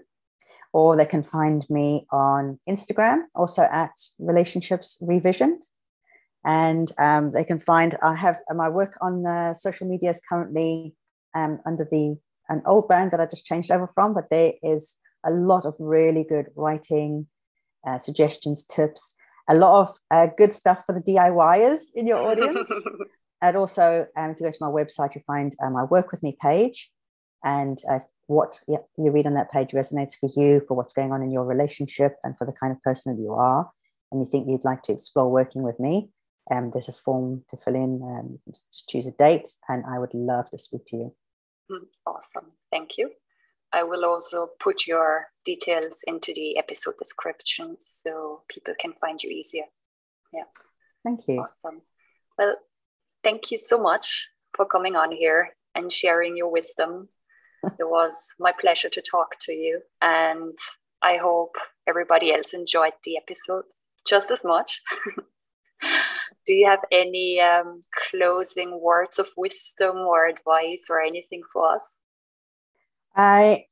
or they can find me on Instagram, also at Relationships Revisioned. And um, they can find, I have my work on the social media is currently um, under the an old brand that I just changed over from, but there is a lot of really good writing, uh, suggestions, tips, a lot of uh, good stuff for the DIYers in your audience. <laughs> And also, um, if you go to my website, you find uh, my Work With Me page. And uh, what you read on that page resonates for you, for what's going on in your relationship, and for the kind of person that you are, and you think you'd like to explore working with me, um, there's a form to fill in. Um, just choose a date, and I would love to speak to you. Hmm, awesome. Thank you. I will also put your details into the episode description so people can find you easier. Yeah. Thank you. Awesome. Well, thank you so much for coming on here and sharing your wisdom. <laughs> it was my pleasure to talk to you, and I hope everybody else enjoyed the episode just as much. <laughs> Do you have any um, closing words of wisdom or advice or anything for us? I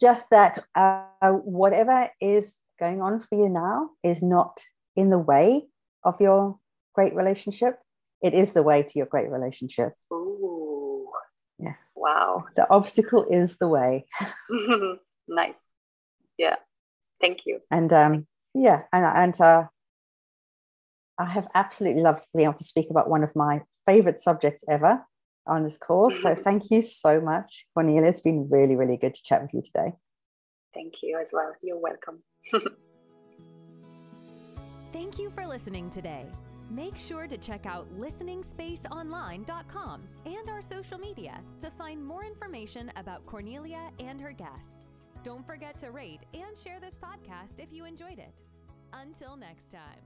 just that uh, whatever is going on for you now is not in the way of your great relationship it is the way to your great relationship. Ooh. Yeah. Wow. The obstacle is the way. <laughs> nice. Yeah. Thank you. And um, yeah, and and uh, I have absolutely loved being able to speak about one of my favorite subjects ever on this course. So mm-hmm. thank you so much, Cornelia. It's been really, really good to chat with you today. Thank you as well. You're welcome. <laughs> thank you for listening today. Make sure to check out listeningspaceonline.com and our social media to find more information about Cornelia and her guests. Don't forget to rate and share this podcast if you enjoyed it. Until next time.